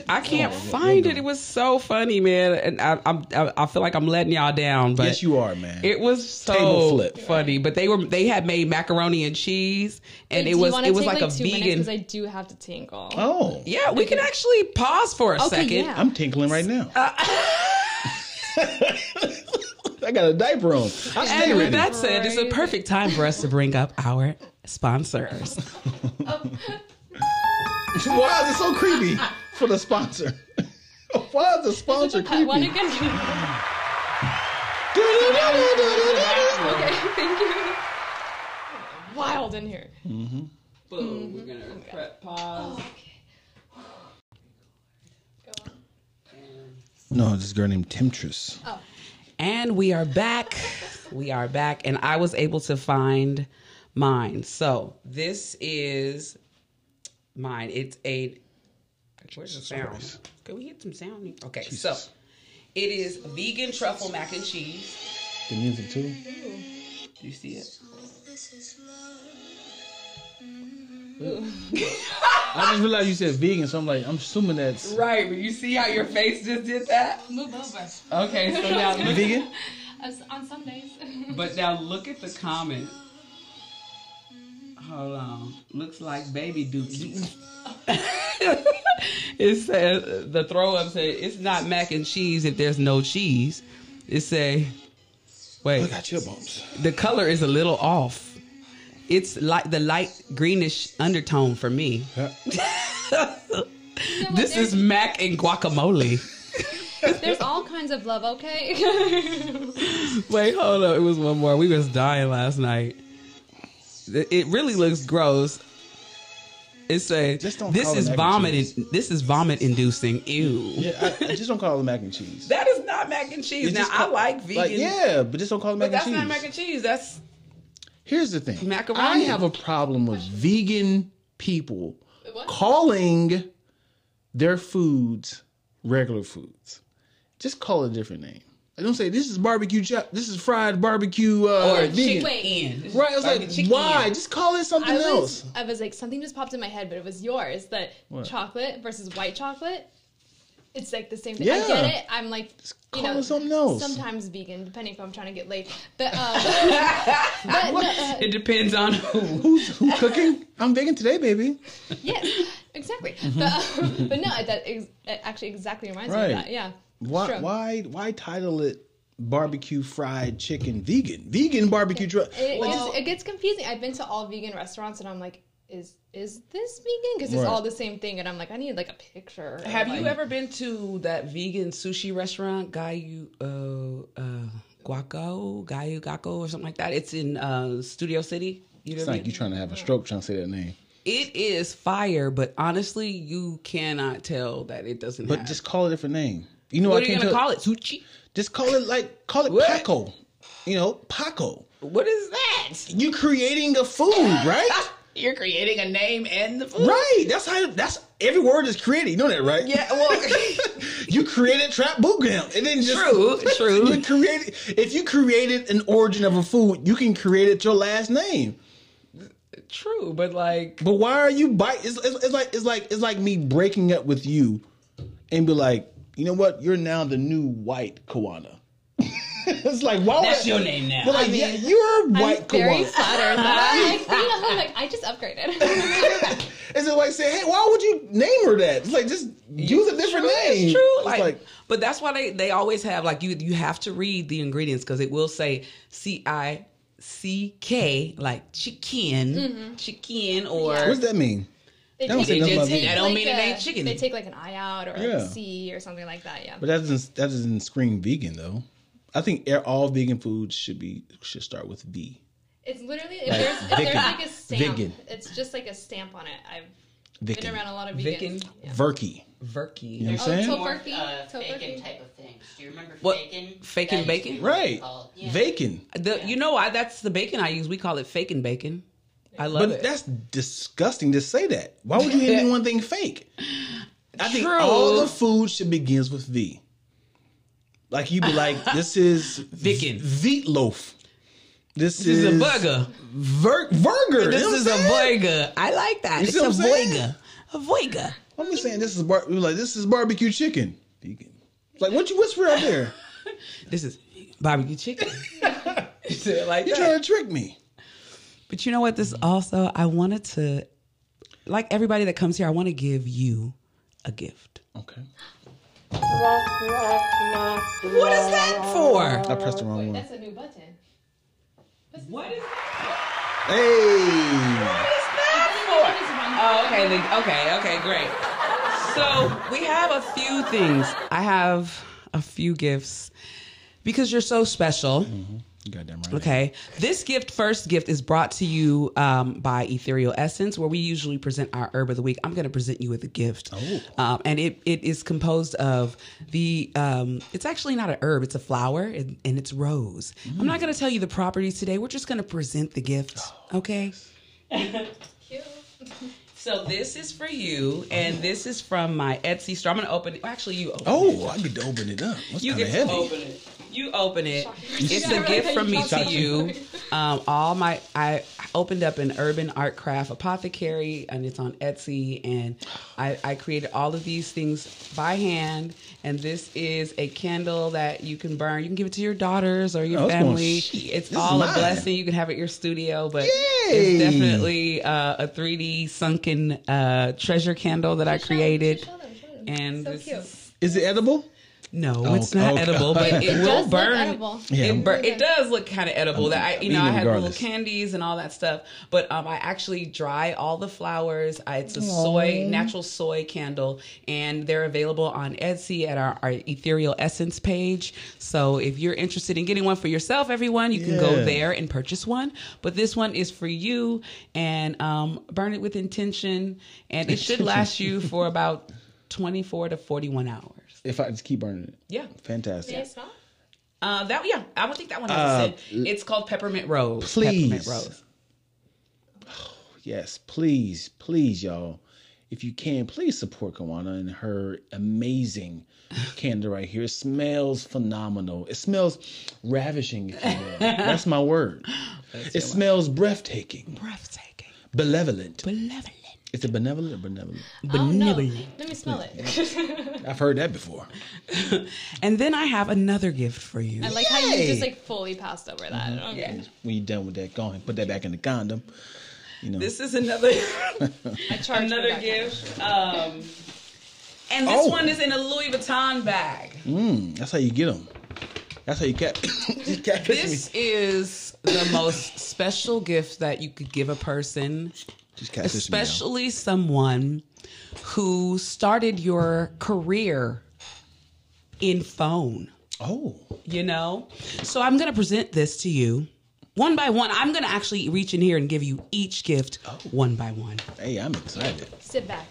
I can't Oh, find yeah, it. It was so funny, man. And I, I'm. I, I feel like I'm letting y'all down, but yes, you are, man. It was so Table flip. funny, but they were they had made macaroni and cheese, and Wait, it do you was wanna it was take, like, a two vegan. because I do have to tinkle. oh, yeah, we can actually pause for a Okay, second. yeah. I'm tinkling right now. Uh, I got a diaper on. I stay And with ready. that said, it's a perfect time for us to bring up our sponsors. Why is it so creepy for the sponsor? Why is the sponsor Pet one creepy? again. okay, thank you. Wild in here. Mm-hmm. Boom. We're gonna prep pause. Oh, No, this girl named Temptress. Oh. And we are back. We are back, and I was able to find mine. So this is mine. It's a. Where's the sound? Can we get some sound? Okay, so it is vegan truffle mac and cheese. The music too. Do you see it? I just realized you said vegan, so I'm like, I'm assuming that's Right, but you see how your face just did that? Move over. Okay, so now look, vegan. On some days. but now look at the comment. Hold on, looks like baby dookie. it says the throw up said it's not mac and cheese if there's no cheese. It say, wait, I got your bumps. the color is a little off. It's like the light greenish undertone for me. This is mac and guacamole. There's all kinds of love, okay? Wait, hold up. It was one more. We was dying last night. It it really looks gross. It say Just don't this is it is vomit. This is vomit inducing. Ew. Yeah, I, I just don't call it mac and cheese. That is not mac and cheese. It's Now just I like vegan. Like, yeah, but just don't call it but mac that's and cheese. That's not mac and cheese. That's Here's the thing. Macaroni. I have a problem with vegan people What? calling their foods regular foods. Just call it a different name. I don't say this is barbecue chop. This is fried barbecue uh, or vegan. chicken. Right? I was like, Barbecue why? Just call it something I was, else. I was like, something just popped in my head, but it was yours. That What? chocolate versus white chocolate. It's like the same thing. Yeah. I get it. I'm like, you call know, it something else. Sometimes vegan, depending if I'm trying to get laid. But, um, but no, uh, It depends on who. Who's who cooking? I'm vegan today, baby. yes, exactly. But, um, but no, that ex- it actually exactly reminds me of that. Yeah. Why? True. Why? Why title it barbecue fried chicken vegan? Vegan barbecue. Dr- It, Well- gets, it gets confusing. I've been to all vegan restaurants, and I'm like, is is this vegan? Because it's Right. all the same thing, and I'm like, I need like a picture. Have like, you ever been to that vegan sushi restaurant, Gayu uh, uh, Guaco, Gayu Gaco, or something like that? It's in uh, Studio City. You it's like mean? you trying to have a stroke trying to say that name. It is fire, but honestly, you cannot tell that it doesn't. But have. just call it a different name. You know what I are you can't gonna tell- call it? Sushi? Just call it like call it What? Paco. You know, Paco. What is that? You're creating a food, right? You're creating a name and the food. right. That's how. That's every word is created. You know that, right? Yeah. Well, you created trap boot camp. It didn't just True, true. You created. If you created an origin of a food, you can create it your last name. true, but like, But why are you bite? It's, it's, it's like it's like it's like me breaking up with you, and be like, you know what? You're now the new white Kawanna. it's like why? that's would, your name now. But like, yeah, you're white. I'm white very Kawanna. flattered. That I'm like, you know, like I just upgraded. Is it like say, hey, why would you name her that? It's like just use a different True, name. It's true. It's Like, like but that's why they they always have like you you have to read the ingredients because it will say C I C K like chicken, mm-hmm. chicken or Yeah. what does that mean? They That don't say nothing about they me. That don't like mean it a- ain't chicken. They take like an eye out or like Yeah. a C or something like that. Yeah. But that doesn't that doesn't scream vegan though. I think all vegan foods should be should start with V. It's literally if Like there's, if there's like a stamp. Vegan. It's just like a stamp on it. I've Vicken. been around a lot of Vicken? vegans. Yeah. Verky. Verky. You know what I'm Oh, saying? to- More, Tofurkey? uh, Tofurkey? bacon type of things. Do you remember What? bacon? Fake and bacon? Right. yeah. Bacon. The, You know, I, that's the bacon I use. We call it faking bacon. I love but it. that's disgusting to say that. Why would you hand me one thing fake? I think True. all the food should begins with V. Like you be like, this is Vicken. Wheatloaf. This, This is a burger. Ver- burger. This You know is a a I'm saying? burger. I like that. It's a burger. A burger. I'm just saying this is bar- like this is barbecue chicken. Vegan. It's like what you whisper out there? This is barbecue chicken. Like You that. trying to trick me? But you know what? This also, I wanted to, like everybody that comes here, I want to give you a gift. Okay. What is that for? I pressed the wrong one. That's a new button. What is what is that? Hey. What is that for? Oh, okay, okay, okay, great. So we have a few things. I have a few gifts because you're so special. You goddamn right. Okay. This gift, first gift, is brought to you um, by Ethereal Essence, where we usually present our herb of the week. I'm going to present you with a gift. Oh. Um, and it, it is composed of the, um, it's actually not an herb, it's a flower, and, and it's rose. I'm not going to tell you the properties today. We're just going to present the gift. Okay. Cute. So this is for you, and this is from my Etsy store. I'm going to open it. Actually, you open it. Oh, I get to open it up. That's You get of heavy. to open it. You open it. It's Yeah, a gift from me to you. Um, all my I opened up an urban art craft apothecary, and it's on Etsy. And I, I created all of these things by hand. And this is a candle that you can burn. You can give it to your daughters or your Oh, family. shit, it's this all a blessing. You can have it at your studio, but Yay! it's definitely uh, a 3D sunken uh, treasure candle that I created. Show them, show them. And So this cute. is Is it edible? No, Oh, it's not okay. edible, but it, will does look burn. edible. Yeah. It, bur- it does look kind of edible. That I, you know, I eating had little candies and all that stuff, but um, I actually dry all the flowers. I, it's a soy, natural soy candle, and they're available on Etsy at our, our Ethereal Essence page. So if you're interested in getting one for yourself, everyone, you can go there and purchase one. But this one is for you, and um, burn it with intention, and it should last you for about 24 to 41 hours. If I just keep burning it. Yeah. Fantastic. Can you smell? Uh, that yeah, I would think that one has Uh, a scent. It's called peppermint rose. please. peppermint rose. Yes, please, please, y'all. If you can, please support Kawanna and her amazing candle right here. It smells phenomenal. It smells ravishing, if you will. That's my word. it smells breathtaking, Breathtaking, benevolent. benevolent, Is it benevolent or benevolent? Benevolent. Let me smell it. I've heard that before. And then I have another gift for you. I like how you just like fully passed over that. Mm-hmm. Okay. When you're done with that, go ahead, put that back in the condom. You know. This is another I charge another gift. Um, and this Oh. one is in a Louis Vuitton bag. Mm, that's how you get them. That's how you cat. you catfish me. This is the most special gift that you could give a person, Just catfish me, especially someone who started your career in phone. Oh, you know? So I'm going to present this to you one by one. I'm going to actually reach in here and give you each gift oh. one by one. hey, I'm excited. Sit back.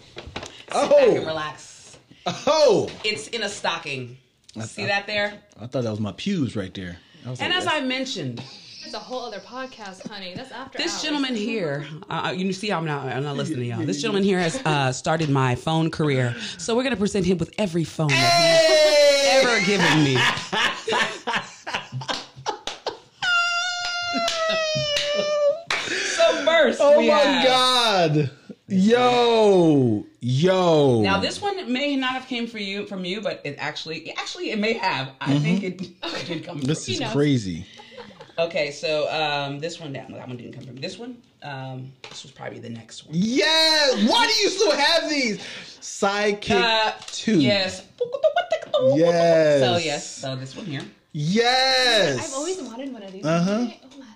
Oh. Sit back and Oh, relax. oh! It's in a stocking. See that there? I thought that was my pews right there. I was And like, as I mentioned, It's a whole other podcast, honey. That's after this hours. gentleman here, uh, you see, I'm not, I'm not listening to y'all. This gentleman here has uh, started my phone career, so we're gonna present him with every phone that he's ever given me. so first, Oh we my have- god! Yo, yo. Now this one may not have came for you from you, but it actually actually it may have. I think it, it did come. this from is He knows. crazy. Okay, so um, this one down. That one didn't come from this one. Um, this was probably the next one. Yes. Why do you still have these? Sidekick Uh, two. Yes. Yes. So yes. So this one here. Yes. I've always wanted one of these. Uh-huh. Oh, my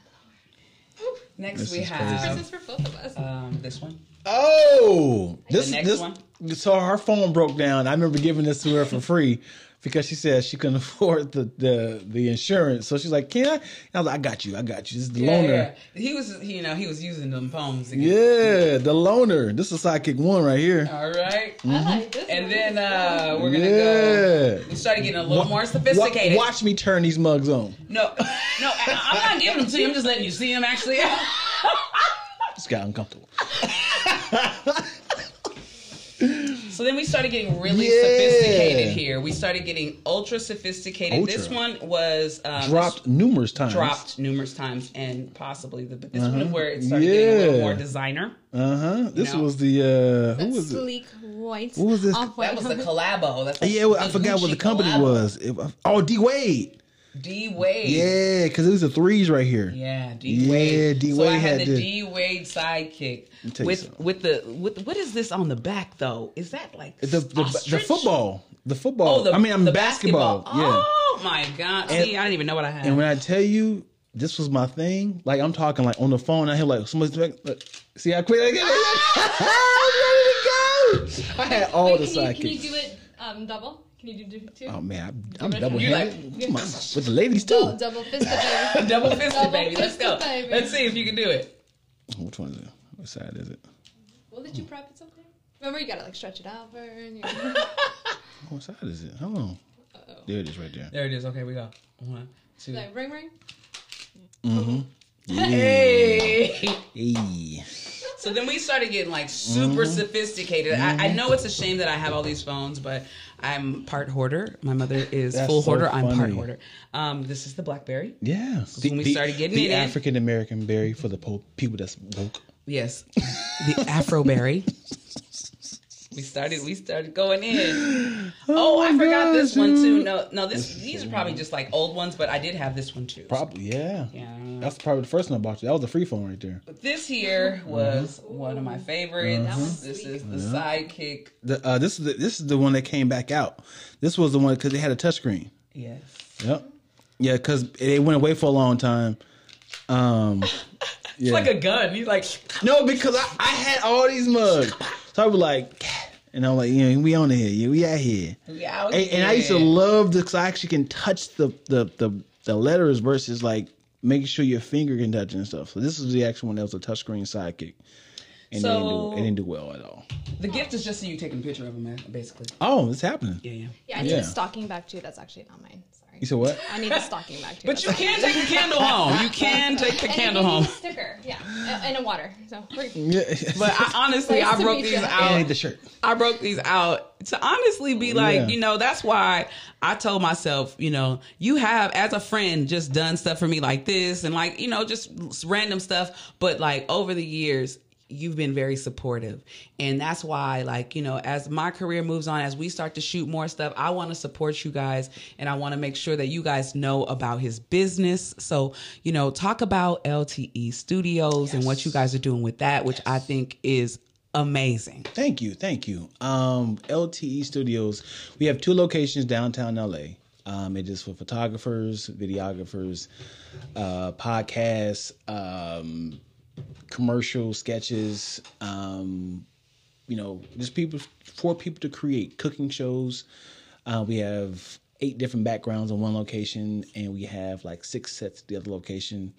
Lord. Next This we is have Christmas for both of us. um, this one. Oh, this next this. one? So her phone broke down. I remember giving this to her for free because she said she couldn't afford the the, the insurance. So she's like, "Can I?" And I was like, "I got you. I got you." This is the loaner. He was, you know, he was using them phones. Again. Yeah, the loaner. This is sidekick one right here. All right. I like this And then uh, we're gonna Yeah. go. We started getting a little more Wa- sophisticated. watch me turn these mugs on. No, no, I, I'm not giving them to you. I'm just letting you see them. Actually, Just got uncomfortable. So then we started getting really Yeah. sophisticated here. We started getting ultra sophisticated. Ultra. This one was um, Dropped numerous times. dropped numerous times, and possibly the but this Uh-huh. one where it started getting a little more designer. Uh huh. This know. was the uh, who That was it? sleek white. What was this? Off-white That was the collabo. That's Yeah, well, I the forgot what the Gucci company collabo. was. It- oh, D Wade. D Wade. Yeah, because it was the threes right here. Yeah, D Yeah, Wade. D So I had, had the the- D Wade sidekick with with the with what is this on the back though? Is that like The the, the football. The football. Oh, the, I mean, I'm the basketball. Yeah. Oh my god! And- See, I didn't even know what I had. And when I tell you this was my thing, like I'm talking like on the phone, I hear like somebody's like, see how quick I get I'm ready to go. I had all Wait, the can, you, sidekicks. can you do it um, double? Can you do, do two? Oh man, I, I'm double You handed like- with the ladies too. Double, double fisted baby. Double fisted, Double baby. Let's go. baby. Let's see if you can do it. Which one is it? What side is it? Well, did you prep it something? Remember, you gotta like stretch it out first. You What side is it? Hold on. There it is, right there. There it is. Okay, we go. One, two. like ring ring. Hey. Hey. So then we started getting like super Mm-hmm. sophisticated. I, I know it's a shame that I have all these phones, but I'm part hoarder. My mother is That's full so hoarder. I'm part funny. hoarder. Um, this is the BlackBerry. Yeah. when we started getting the it in. African American berry for the po- people that's woke. Yes, the Afroberry. we started. We started going in. Oh, I forgot this one too. No, no. This these are probably just like old ones, but I did have this one too. Probably, yeah. Yeah. That's probably the first one I bought you. That was the free phone right there. But this here Mm-hmm. was one of my favorites. This is the sidekick. The, uh, this is the, this is the one that came back out. This was the one because they had a touchscreen. Yes. Yep. Yeah, because they went away for a long time. Um, It's yeah. like a gun. He's like, no, because I, I had all these mugs, so I was like, and I'm like, you know, we on here, yeah, we out here. we out And, and I used to love this because I actually can touch the, the the the letters versus like making sure your finger can touch and stuff. So this is the actual one that was a touchscreen sidekick, and it, didn't So- do, it didn't do well at all. The gift is just so you taking a picture of him, man, basically. Oh, it's happening. Yeah, yeah. Yeah, I need Yeah. a stocking bag too. That's actually not mine. Sorry. You said what? I need a stocking bag too. But you can take the candle home. You can take the And candle you need home. a sticker. Yeah, and, and a water. So Yeah, But I, honestly, Nice I broke these you. and I need out. the shirt. I broke these out to honestly be like, Yeah. you know, that's why I told myself, you know, you have as a friend just done stuff for me like this and like, you know, just random stuff. But like over the years, you've been very supportive. And that's why, like, you know, as my career moves on, as we start to shoot more stuff, I want to support you guys and I want to make sure that you guys know about his business. So, you know, talk about LTE Studios and what you guys are doing with that, which I think is amazing. Thank you, thank you. Um, LTE Studios. We have two locations downtown LA. Um, it is for photographers, videographers, uh, podcasts, um, commercial sketches. Um, you know, just people for people to create cooking shows. Uh, we have eight different backgrounds on one location, and we have like six sets at the other location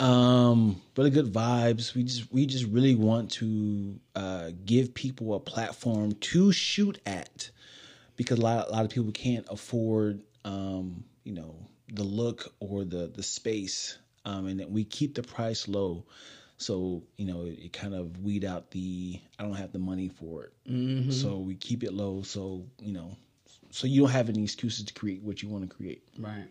um really good vibes we just we just really want to uh give people a platform to shoot at because a lot, a lot of people can't afford um you know the look or the the space um and we keep the price low. So you know it, it kind of weed out the i don't have the money for it. So we keep it low. So you know so you don't have any excuses to create what you want to create. Right.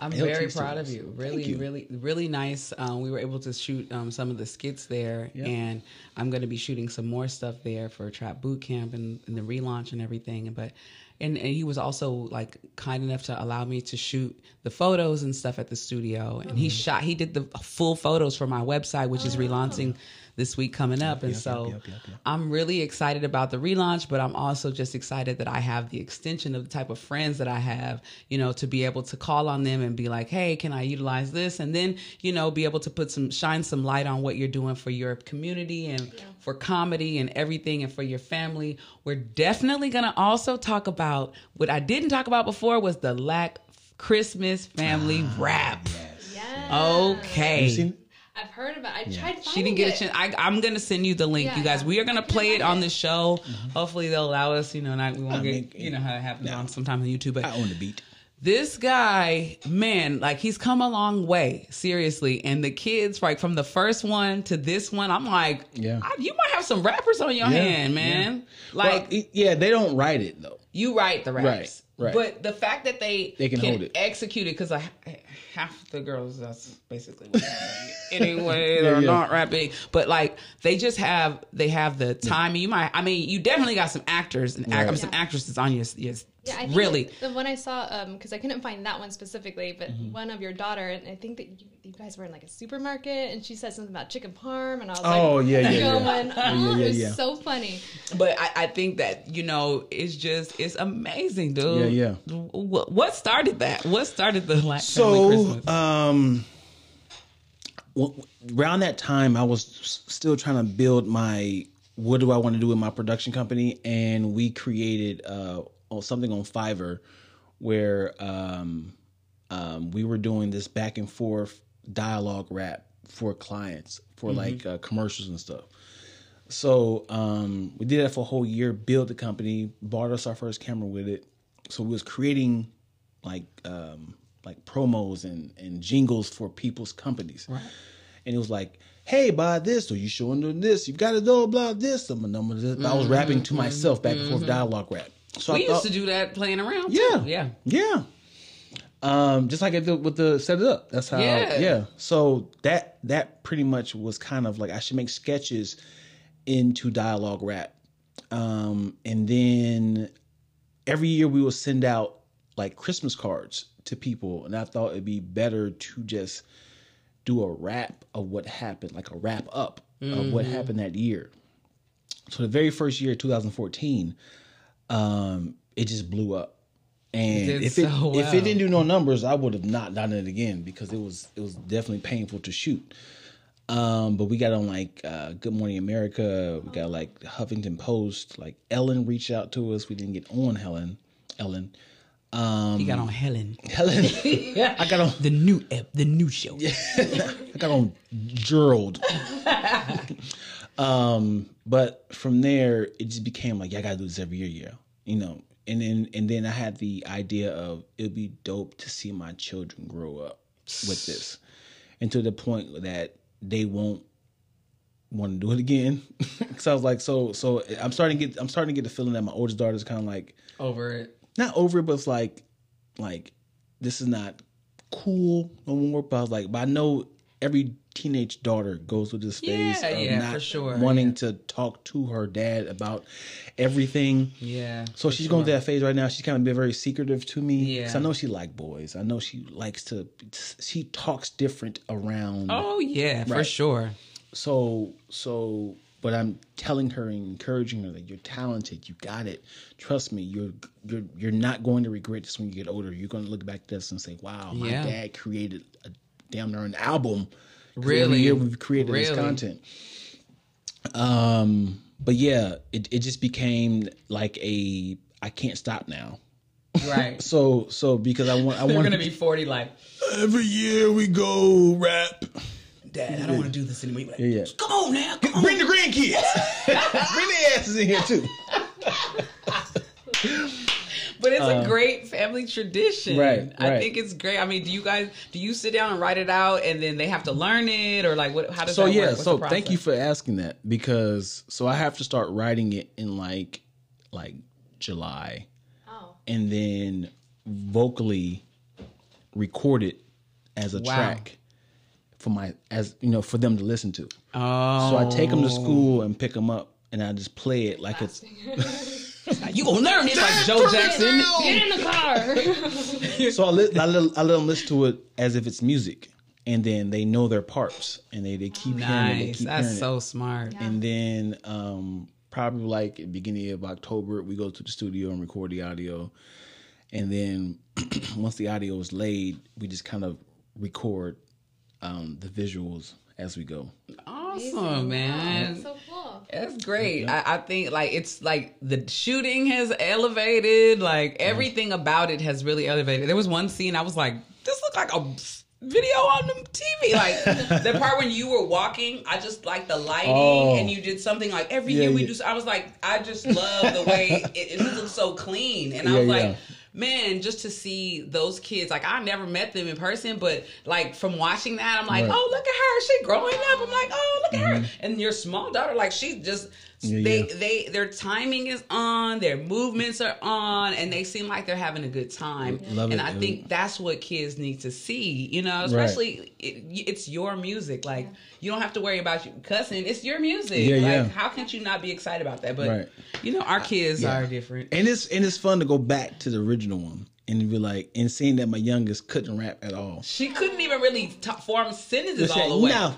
I'm LT very proud of you. Really, you. really, really nice. Um, we were able to shoot um, some of the skits there, Yeah. and I'm going to be shooting some more stuff there for Trap Boot Camp and, and the relaunch and everything. But and, and he was also like kind enough to allow me to shoot the photos and stuff at the studio. And he shot. He did the full photos for my website, which is relaunching this week coming up. and yep, so yep, yep, yep. I'm really excited about the relaunch, but I'm also just excited that I have the extension of the type of friends that I have, you know, to be able to call on them and be like, hey, can I utilize this? And then, you know, be able to put some, shine some light on what you're doing for your community and for comedy and everything and for your family. We're definitely going to also talk about what I didn't talk about before was the lack Christmas family ah, wrap. yeah. Okay. You seen I've heard about. It. I tried. Finding She didn't get a chance. I, I'm gonna send you the link, Yeah, you guys. yeah. We are gonna play it on the show. Mm-hmm. Hopefully, they'll allow us. You know, not we won't I get. mean, You know how it happens on sometimes on YouTube, but i own the beat this guy, man, like he's come a long way, seriously. And the kids, like from the first one to this one, I'm like, Yeah. I- you might have some rappers on your Yeah, hand, man. Well, Like it- yeah, they don't write it though. you write the raps, Right, right. But the fact that they They can hold it. execute it because half the girls that's basically what anyway Yeah, they're yeah. not rapping, but like they just have they have the time. You might, I mean, you definitely got some actors and act, Right. some actresses on your, your Yeah, I think really. the one I saw, um, because I couldn't find that one specifically, but Mm-hmm. one of your daughter, and I think that you, you guys were in like a supermarket, and she said something about chicken parm, and I was Oh, like, yeah, yeah, yeah. going, oh, yeah, it was yeah. so funny. But I, I think that you know it's just it's amazing, dude. Yeah, What, what started that? What started the like family So, Christmas? um, w- around that time, I was still trying to build my what do I want to do with my production company, and we created uh on- something on Fiverr where um, um, we were doing this back and forth dialogue rap for clients for like uh, commercials and stuff. So um, we did that for a whole year, built the company, bought us our first camera with it. So we was creating like um, like promos and, and jingles for people's companies. Right. And it was like, hey, buy this, or you showing them this, you got to know blah this, I'm a number this. I was rapping to myself back and forth dialogue rap. So we I thought, used to do that playing around. yeah, too. yeah. yeah. Um, just like I did with the set it up. That's how. Yeah. Yeah. So that that pretty much was kind of like I should make sketches into dialogue rap, um, and then every year we will send out like Christmas cards to people, and I thought it'd be better to just do a rap of what happened, like a wrap up of what happened that year. So the very first year, 2014, um, it just blew up. And did if it so if it didn't do no numbers, I would have not done it again because it was it was definitely painful to shoot. Um, but we got on like uh, Good Morning America. We got like Huffington Post. Like Ellen reached out to us. We didn't get on Helen. Ellen. Um, He got on Helen, Helen. Yeah. I got on. the new ep, the new show. I got on Gerald. um, but from there, it just became like, yeah, I gotta do this every year, yeah. You know, and then and then I had the idea of it'd be dope to see my children grow up with this, and to the point that they won't want to do it again. so I was like, so so I'm starting to get I'm starting to get the feeling that my oldest daughter's kind of like Over it. not over it, but it's like, like this is not cool no more. But I was like, but I know every teenage daughter goes through this phase Yeah, of yeah, not sure, wanting yeah. to talk to her dad about everything. Yeah. So she's going through that phase right now. She's kind of been very secretive to me. Yeah. I know she like boys. I know she likes to. She talks different around. Oh yeah, for sure. So so but I'm telling her and encouraging her that you're talented, you got it. Trust me, you're you're you're not going to regret this when you get older. You're going to look back at this and say, "Wow, my dad created a damn near an album." Every Really? year we've created this content. Um, but yeah, it it just became like a I can't stop now. Right. So so because I want I want gonna be forty. Like, every year we go rap. Dad, I don't want to do this anymore. Like, Yeah, yeah. Come on now. Come on. Bring the grandkids. Bring their asses in here too. But it's a great family tradition. Uh, Right, I think it's great. I mean, do you guys do you sit down and write it out and then they have to learn it or like what how does so that yeah work? What's so thank you for asking that because so i have to start writing it in like like july Oh. and then vocally record it as a Wow. track for my as you know for them to listen to Oh. so i take them to school and pick them up and i just play it like it's You gonna learn it like Joe Jackson. Get in the car. so I let, I, let, I let them listen to it as if it's music and then they know their parts and they, they keep hearing it they Nice. keep That's hearing it. so smart. And then um, probably like at the beginning of October, we go to the studio and record the audio. And then once the audio is laid, we just kind of record um, the visuals as we go. Awesome, man. so cool. That's great. I, I think like it's like the shooting has elevated, like everything about it has really elevated. There was one scene I was like, this looked like a video on the TV. Like the part when you were walking, I just like the lighting Oh. and you did something like every Yeah, year we yeah. do. I was like, I just love the way it, it looks so clean, and I Yeah, was yeah. like. Man, just to see those kids, like I never met them in person, but like from watching that, I'm like, Right. oh, look at her, she growing up. I'm like, oh, look at Mm-hmm. her, and your small daughter, like she just. Yeah, they yeah. they their timing is on, their movements are on, and they seem like they're having a good time. Love and it, I dude. think that's what kids need to see. You know, especially it, it's your music. Like you don't have to worry about you cussing. It's your music. Yeah, like yeah. how can you not be excited about that? But Right. you know, our kids Yeah. are different. And it's and it's fun to go back to the original one and be like and seeing that my youngest couldn't rap at all. She couldn't even really t- form sentences Just all the way. No,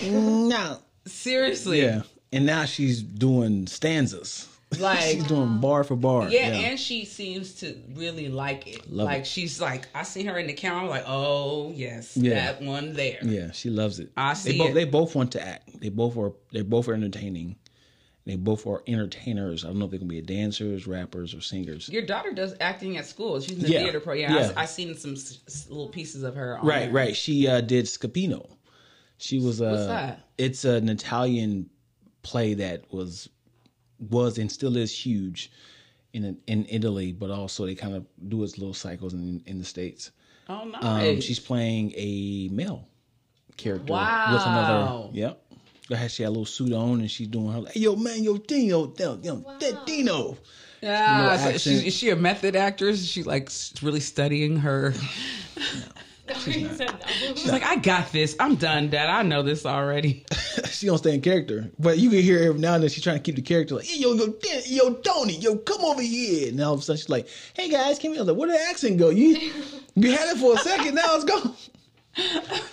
no. Seriously. Yeah, and now she's doing stanzas. Like she's doing bar for bar. Yeah, and she seems to really like it. Love like it. she's like, I see her in the camera. I'm like, oh yes, Yeah. that one there. yeah, she loves it. I They see both it. they both want to act. They both are they both are entertaining. They both are entertainers. I don't know if they can be dancers, rappers, or singers. Your daughter does acting at school. She's in the Yeah. theater pro. Yeah, Yeah. I, I seen some little pieces of her. On Right, there. right. She uh, did Scapino. She was uh, What's that? It's an Italian play that was was and still is huge in in Italy, but also they kind of do its little cycles in in the states. Oh nice. Um, she's playing a male character with another. Yep. Go She had a little suit on, and she's doing her like, "Hey, yo, man, yo, Dino, yo, yo, that Dino." yeah, so accent. she's, is she a method actress? Is she like really studying her? He said no. She's like, I got this. I'm done, Dad. I know this already. she don't stay in character, but you can hear every now and then she's trying to keep the character like, yo, yo, yo, Tony, yo, come over here. And all of a sudden she's like, hey guys, come here. I was like, where did the accent go? You, you had it for a second, now it's gone.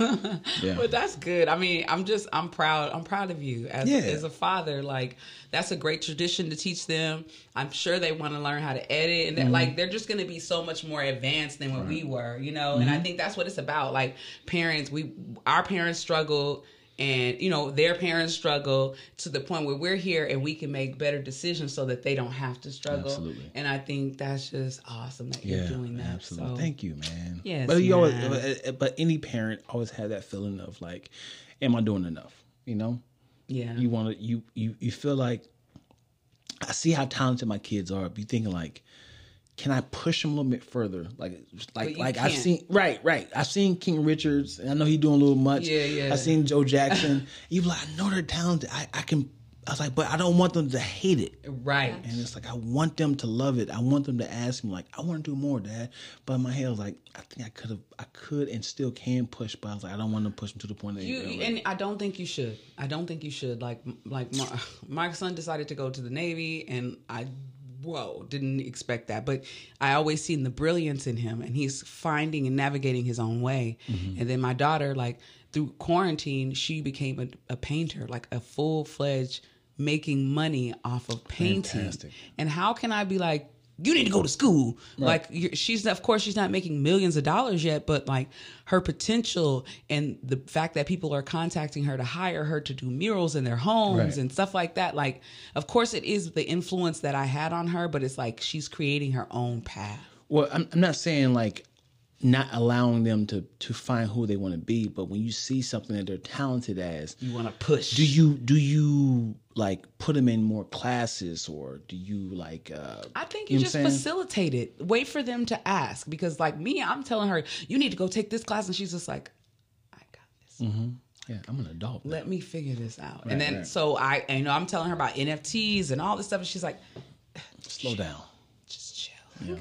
yeah. But that's good. I mean, I'm just I'm proud. I'm proud of you as Yeah. as a father. Like that's a great tradition to teach them. I'm sure they want to learn how to edit and that, mm-hmm. like they're just going to be so much more advanced than what we were, you know. And I mm-hmm. think that's what it's about. Like parents, we our parents struggled and you know their parents struggle to the point where we're here and we can make better decisions so that they don't have to struggle. Absolutely. And I think that's just awesome that Yeah, you're doing that. absolutely. So Thank you, man. Yes, but you always, eh, but any parent always had that feeling of like, am I doing enough? You know, yeah. you want to, you, you, you feel like, I see how talented my kids are. But you thinking like, can I push them a little bit further? Like, like, like I've seen, right, right. I've seen King Richards, and I know he's doing a little much. Yeah, yeah. I've seen Joe Jackson. you like, I know they're talented. I, I can. I was like, but I don't want them to hate it. right. And it's like I want them to love it. I want them to ask me like, I want to do more, Dad. But my head was like, I think I could have, I could and still can push, but I was like, I don't want to push them to the point that You and I don't think you should. I don't think you should. Like like my, my son decided to go to the Navy, and I whoa didn't expect that. But I always seen the brilliance in him, and he's finding and navigating his own way. Mm-hmm. And then my daughter, like through quarantine, she became a, a painter, like a full fledged making money off of painting. Fantastic. And how can I be like? You need to go to school. Like you're, she's, of course, she's not making millions of dollars yet, but like her potential and the fact that people are contacting her to hire her to do murals in their homes Right. and stuff like that. Like, of course, it is the influence that I had on her, but it's like she's creating her own path. well, I'm, I'm not saying like not allowing them to to find who they want to be, but when you see something that they're talented as, You want to push. do you do you like put them in more classes or do you like? uh I think You you, know just what I'm saying? facilitate it. Wait for them to ask because, like me, I'm telling her you need to go take this class, and she's just like, "I got this. Yeah, I'm an adult. now. Let me figure this out." Right, and then right. so I, you know, I'm telling her about NFTs and all this stuff, and she's like, Slow down. just chill.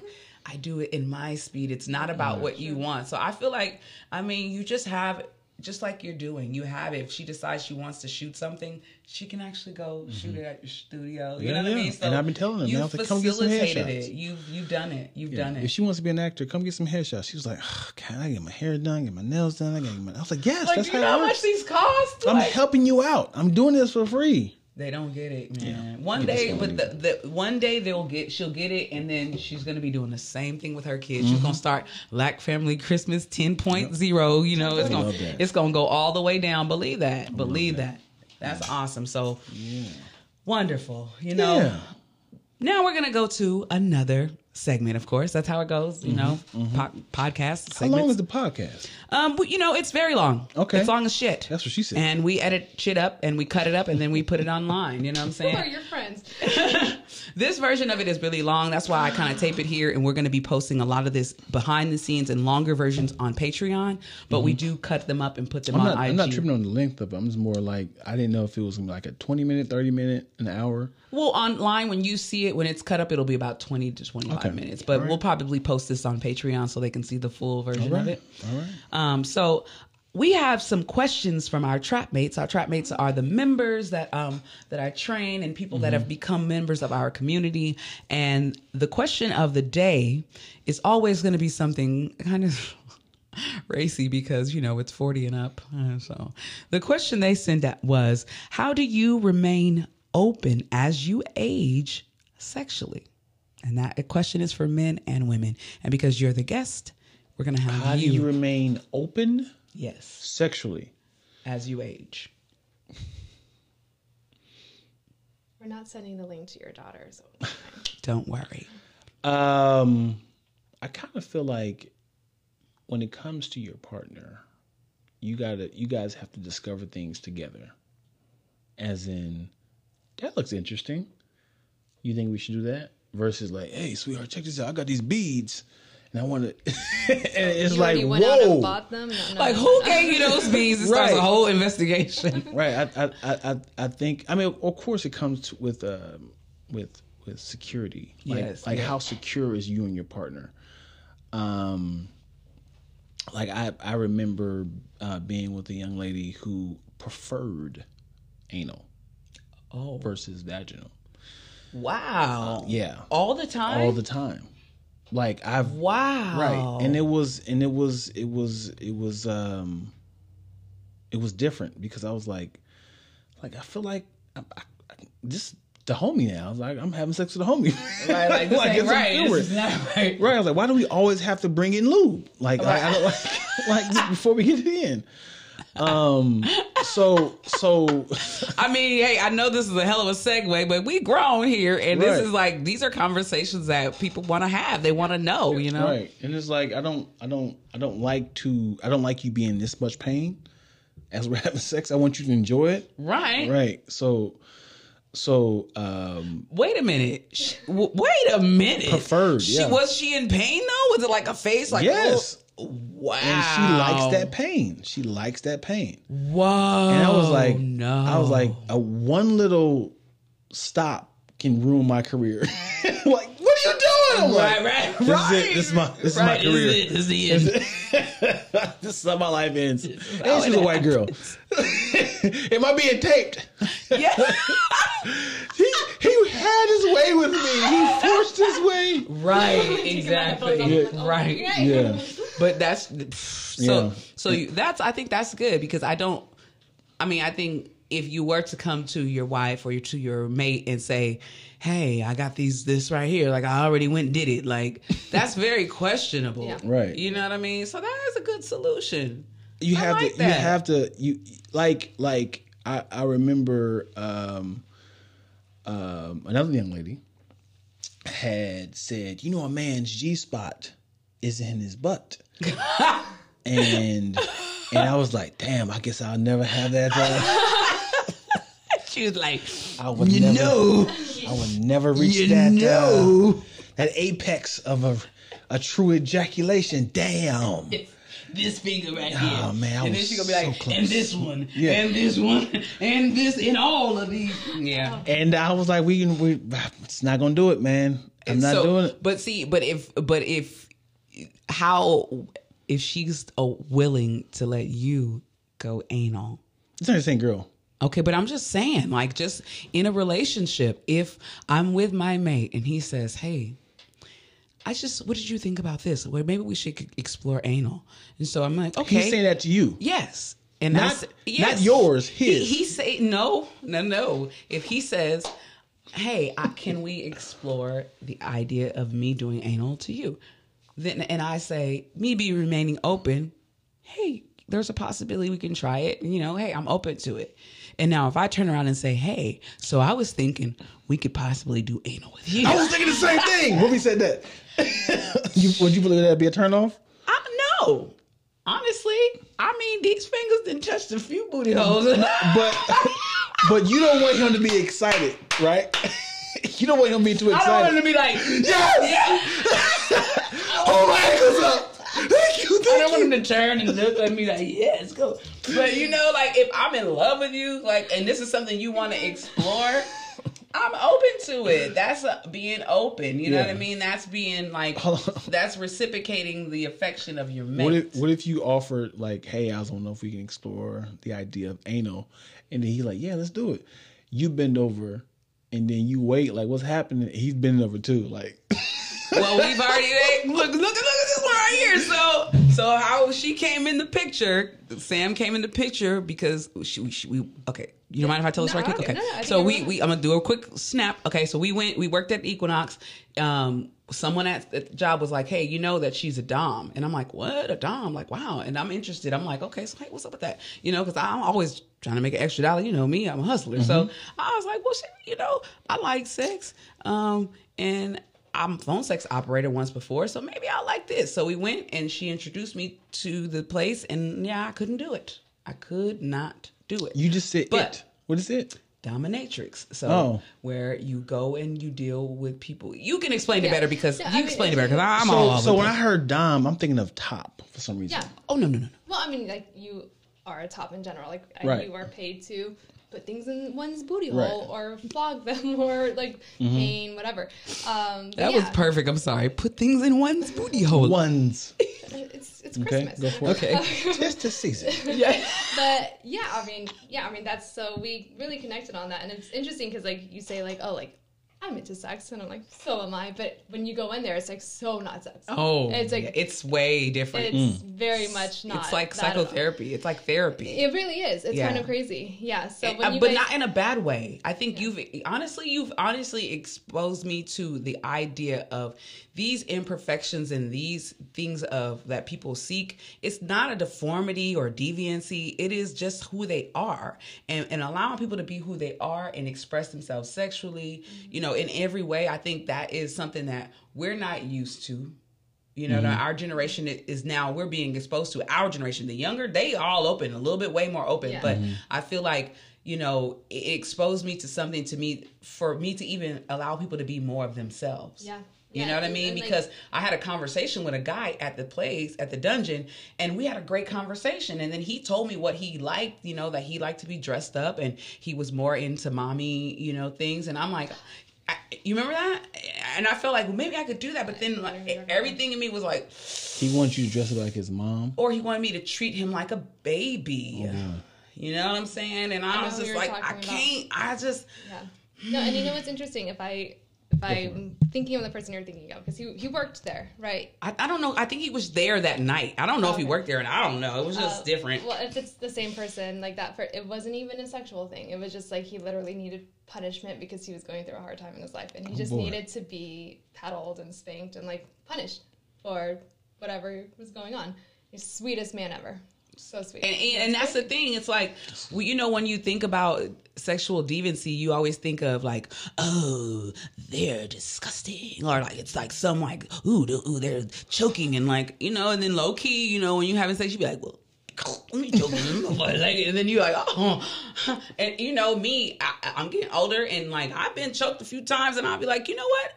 I do it in my speed. It's not about what you want. So I feel like, I mean, you just have, just like you're doing, you have it. If she decides she wants to shoot something, she can actually go shoot it at your studio. You Mm-hmm. Yeah, know what I yeah. mean? And I've been telling her, man, I you was like, come get some facilitated headshots. it. You've you've done it. You've Yeah. done If she wants to be an actor, come get some headshots. She was like, oh, "Can I get my hair done? Get my nails done? I got my." I was like, "Yes, Like, that's do you how know how much these cost? I'm Like, helping you out. I'm doing this for free." They don't get it, man. One You day, but the, the one day they'll get, she'll get it, and then she's gonna be doing the same thing with her kids. She's gonna start Black Family Christmas 10.0. You know, it's gonna, it's gonna go all the way down. Believe that. Believe that. That's awesome. So yeah. wonderful. You know. yeah. Now we're gonna go to another segment. Of course, that's how it goes. You know, po- podcast Mm-hmm, How long segments. is the podcast? Um, but, you know, it's very long. Okay. it's long as shit. That's what she said. And we edit shit up and we cut it up and then we put it online. You know what I'm Who are saying? your friends? this version of it is really long. That's why I kind of tape it here, and we're going to be posting a lot of this behind the scenes and longer versions on Patreon. But we do cut them up and put them Mm-hmm. I'm on not. I'm not tripping on the length of it. I'm just more like I didn't know if it was like a 20 minute, 30 minute, an hour. Well, online when you see it when it's cut up, it'll be about twenty to twenty five Okay. minutes. But right. we'll probably post this on Patreon so they can see the full version All of it. All right. Um, so we have some questions from our trap mates. Our trap mates are the members that um that I train and people that have become members of our community. And the question of the day is always going to be something kind of racy because you know it's 40 and up so the question they sent out was how do you remain open as you age sexually and that question is for men and women and because you're the guest we're gonna have How do you, you remain open yes sexually? as you age We're not sending the link to your daughter. So don't worry Um, I kind of feel like when it comes to your partner, you gotta, you guys have to discover things together. As in, that looks interesting. You think we should do that? Versus like, hey, sweetheart, check this out. I got these beads, and I want to. and it's you like, already went out and whoa, bought them. No, no, like no, who no. gave you those beans it starts Right. a whole investigation right? I, I, I, I- I think. I mean, of course, it comes to, with, um, with, with security. Like, Yes, like yeah. how secure is you and your partner? Um, like I, I remember uh, being with a young lady who preferred anal oh versus vaginal. wow Yeah, all the time all the time. Like I've wow right, and it was, and it was, it was, it was, um, it was different because I was like, like I feel like I, I, I, this the homie now. I was like, I'm having sex with a homie. right like this Like, ain't right this is not right Right. I was like, why do we always have to bring in lube? Like, like, I don't like, like before we get it in. Um. So so. I mean, hey, I know this is a hell of a segue, but we grown here, and this is like these are conversations that people want to have. They want to know, you know. Right. And it's like I don't I don't I don't like to I don't like you being this much pain as we're having sex. I want you to enjoy it. Right. Right. So so um Wait a minute. Sh- w- wait a minute. Preferred, She, yeah. Was she in pain though? Was it like a face? Like Yes. oh, wow. and she likes that pain. She likes that pain. Whoa. And I was like, no. I was like, a one little stop can ruin my career. like, what are you doing? I'm right, like, right, This right. is it. This is my this right. is my career. This is, it. This is the end. this is how my life ends. And how she's a white girl. Am I being taped? yeah. He he had his way with me. He forced his way. right. Exactly. Yeah. Right. Yeah. But that's so. Yeah. So you, that's I think that's good because I don't. I mean, I think if you were to come to your wife or to your mate and say, "Hey, I got these this right here," like I already went and did it, like that's very questionable, Yeah. Right. You know what I mean? So that is a good solution. You have like to that. you have to you like like I I remember um um another young lady had said, you know, a man's G spot is in his butt. and and I was like, damn, I guess I'll never have that. She was like, I would "You never, know, I would never reach that know." uh, that apex of a a true ejaculation. Damn. this finger right here. Oh, man, I and then was she gonna be so like, close. and this one, Yeah. and this one, and this, and all of these. Yeah. And I was like, we can, we, it's not gonna do it, man. I'm not So- doing it. But see, but if, but if, how, if she's uh, willing to let you go anal, It's not the same girl. okay. But I'm just saying, like, just in a relationship, if I'm with my mate and he says, "Hey," I just, what did you think about this? Well, maybe we should explore anal. And so I'm like, okay, He's saying that to you. Yes. And Not- s- not yours, He, his. he say no, no, no. If he says, "Hey, I, can we explore the idea of me doing anal to you?" Then and I say, me be remaining open. Hey, there's a possibility we can try it. You know, hey, I'm open to it. And now if I turn around and say, "Hey, so I was thinking we could possibly do anal with you," I was thinking the same thing when we said that. you, would you believe that'd be a turnoff? I no. Honestly, I mean, these fingers didn't touch a few booty holes. But but you don't want him to be excited, right? you don't want him to be too excited. I don't want him to be like, Yes! yeah. Hold my ankles up. Thank you. I don't want him to turn and look at me like, yeah, let's go. But you know, like if I'm in love with you, like, and this is something you want to explore, I'm open to it. That's uh being open. You know what I mean? That's being like, that's reciprocating the affection of your mate. What if what if you offered like, hey, I don't know if we can explore the idea of anal, and then he's like, yeah, let's do it. You bend over, and then you wait, like, what's happening? He's bending over too, like. well, we've already look, look, look at this one right here. So, so how she came in the picture? Sam came in the picture because she, she we okay. You don't mind if I tell this No, right quick? okay. No, no, I think so we, we I'm gonna do a quick snap. Okay, so we went we worked at Equinox. Um, someone at the job was like, "Hey, you know that she's a dom," and I'm like, "What a dom?" Like, wow, and I'm interested. I'm like, "Okay, so hey, what's up with that?" You know, because I'm always trying to make an extra dollar. You know me, I'm a hustler. So I was like, "Well, shit, you know, I like sex." Um, and I'm phone sex operator once before, so maybe I'll like this. So we went and she introduced me to the place, and yeah, I couldn't do it. I could not do it. You just said But- it. What is it? dominatrix. So Oh. where you go and you deal with people. You can explain it better because Yeah, I you mean, explain it better because I'm so all over so the when I heard dom, I'm thinking of top for some reason. Yeah. Oh no no no no. Well, I mean, like you are a top in general. Like Right. you are paid to put things in one's booty Right. hole or flog them or like pain, whatever. Um, That yeah, was perfect. I'm sorry. Put things in one's booty hole. Ones. It's it's Okay, Christmas. go for it. Okay. Just to season. yeah. but yeah, I mean, yeah, I mean that's so we really connected on that, and it's interesting because like you say like oh like I'm into sex, and I'm like so am I, but when you go in there, it's like so not sex. Oh, it's like it's way different. it's very much not. it's like that at all. psychotherapy. It's like therapy. It really is. It's Yeah. kind of crazy. Yeah. So Uh, when you but guys, not in a bad way. I think you've honestly, you've honestly exposed me to the idea of these imperfections and these things of that people seek. It's not a deformity or deviancy. It is just who they are, and and allowing people to be who they are and express themselves sexually. You know, in every way. I think that is something that we're not used to. You know, mm-hmm. our generation is now we're being exposed to our generation. The younger, they all open, a little bit way more open. Yeah. But mm-hmm. I feel like, you know, it it exposed me to something to me for me to even allow people to be more of themselves. Yeah. You Yeah, know what I mean? and, like- because I had a conversation with a guy at the place, at the dungeon, and we had a great conversation. And then he told me what he liked, you know, that he liked to be dressed up and he was more into mommy, you know, things. And I'm like, I, you remember that? And I felt like, well, maybe I could do that. But then like, everything in me was like, He wants you to dress up like his mom. or he wanted me to treat him like a baby. Oh, You know what I'm saying? And I, know was who just like, I can't. I just Yeah. No, and you know what's interesting? If I I'm thinking of the person you're thinking of, because he he worked there, right? I, I don't know. I think he was there that night. I don't know if he worked there, and I don't know. It was just Uh, different. Well, if it's the same person like that, for it wasn't even a sexual thing. It was just like he literally needed punishment because he was going through a hard time in his life, and he just boy. needed to be paddled and spanked and like punished for whatever was going on. He's sweetest man ever. So sweet. and, and, and that's the thing. It's like, well, you know, when you think about sexual deviancy, you always think of like, oh, they're disgusting, or like it's like some like, ooh, ooh, they're choking, and like, you know, and then low key, you know, when you having sex, you be like, well. Let me choke and then you're like, oh, and you know me, I, I'm getting older, and like I've been choked a few times, and I'll be like, you know what,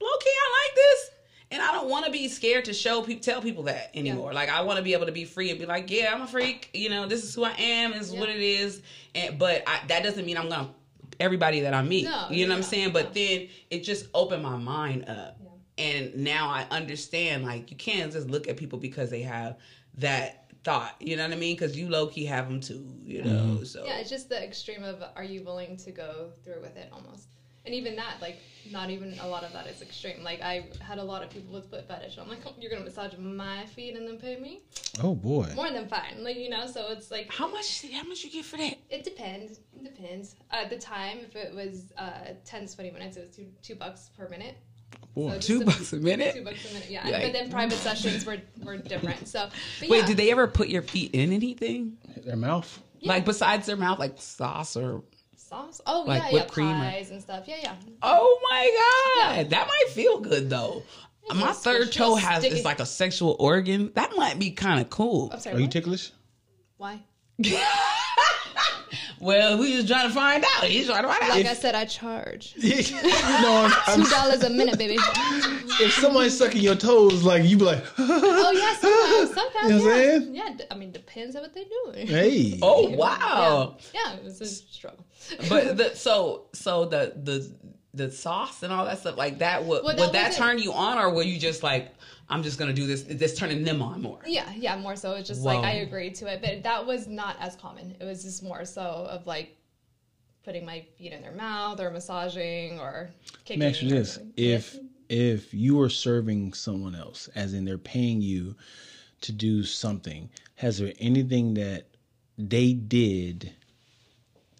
low key, I like this, and I don't want to be scared to show people, tell people that anymore. Like I want to be able to be free and be like, yeah, I'm a freak. You know, this is who I am. This is what it is. And but I, that doesn't mean I'm gonna everybody that I meet. No, you know what I'm saying? no. But then it just opened my mind up, and now I understand. Like you can't just look at people because they have that thought. You know what I mean? Because you low key have them too. You mm-hmm. know, so Yeah, it's just the extreme of are you willing to go through with it almost. And even that, like, not even a lot of that is extreme. Like, I had a lot of people with foot fetish. I'm like, oh, you're gonna massage my feet and then pay me Oh boy. more than fine. Like, you know, so it's like how much? How much you get for that? it depends. It depends. at the time, if it was uh, 10 20 minutes, it was two two bucks per minute. Boy. So Two a- bucks a minute. Two bucks a minute, yeah. Yikes. But then private sessions were, were different. So, but Wait, yeah. did they ever put your feet in anything? Their mouth. Yeah. Like besides their mouth, like sauce or sauce? Oh like yeah, whipped yeah, cream or- and stuff. Yeah, yeah. Oh my god, Yeah. that might feel good though. My third toe has sticky. is like a sexual organ. That might be kind of cool. I'm sorry. Are you ticklish? Why? Well, we just trying to find out. He's trying to find out. Like I said, I charge you know, I'm, two dollars a minute, baby. if somebody's sucking your toes, like you be like, Oh yeah, sometimes, sometimes You know what I'm yeah. saying? Yeah, d- I mean, depends on what they're doing. hey, oh wow! Yeah, it was a struggle. But the, so so the the the sauce and all that stuff like that would Well, that would that wasn't- turn you on or were you just like I'm just gonna do this? This turning them on more. Yeah, yeah, more so. It's just Whoa. like I agreed to it, but that was not as common. It was just more so of like putting my feet in their mouth or massaging or kicking. Let me ask you this: if if you were serving someone else, as in they're paying you to do something, has there anything that they did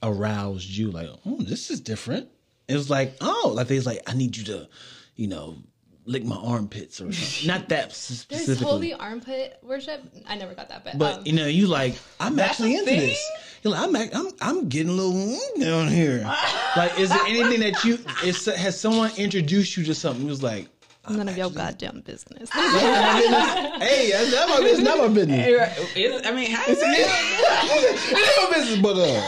aroused you? Like, oh, this is different. It was like, oh, like they was like, I need you to, you know, lick my armpits or something. Not that specifically. There's holy armpit worship. I never got that, but, But um, you know, you like I'm actually into thing? this. You're like, I'm, I'm I'm getting a little mm, down here. like, is there anything that you? Is has someone introduced you to something? It was like, none of your goddamn business. hey, that's not my business. Not my business. I mean, how is it? It's not my business, but uh,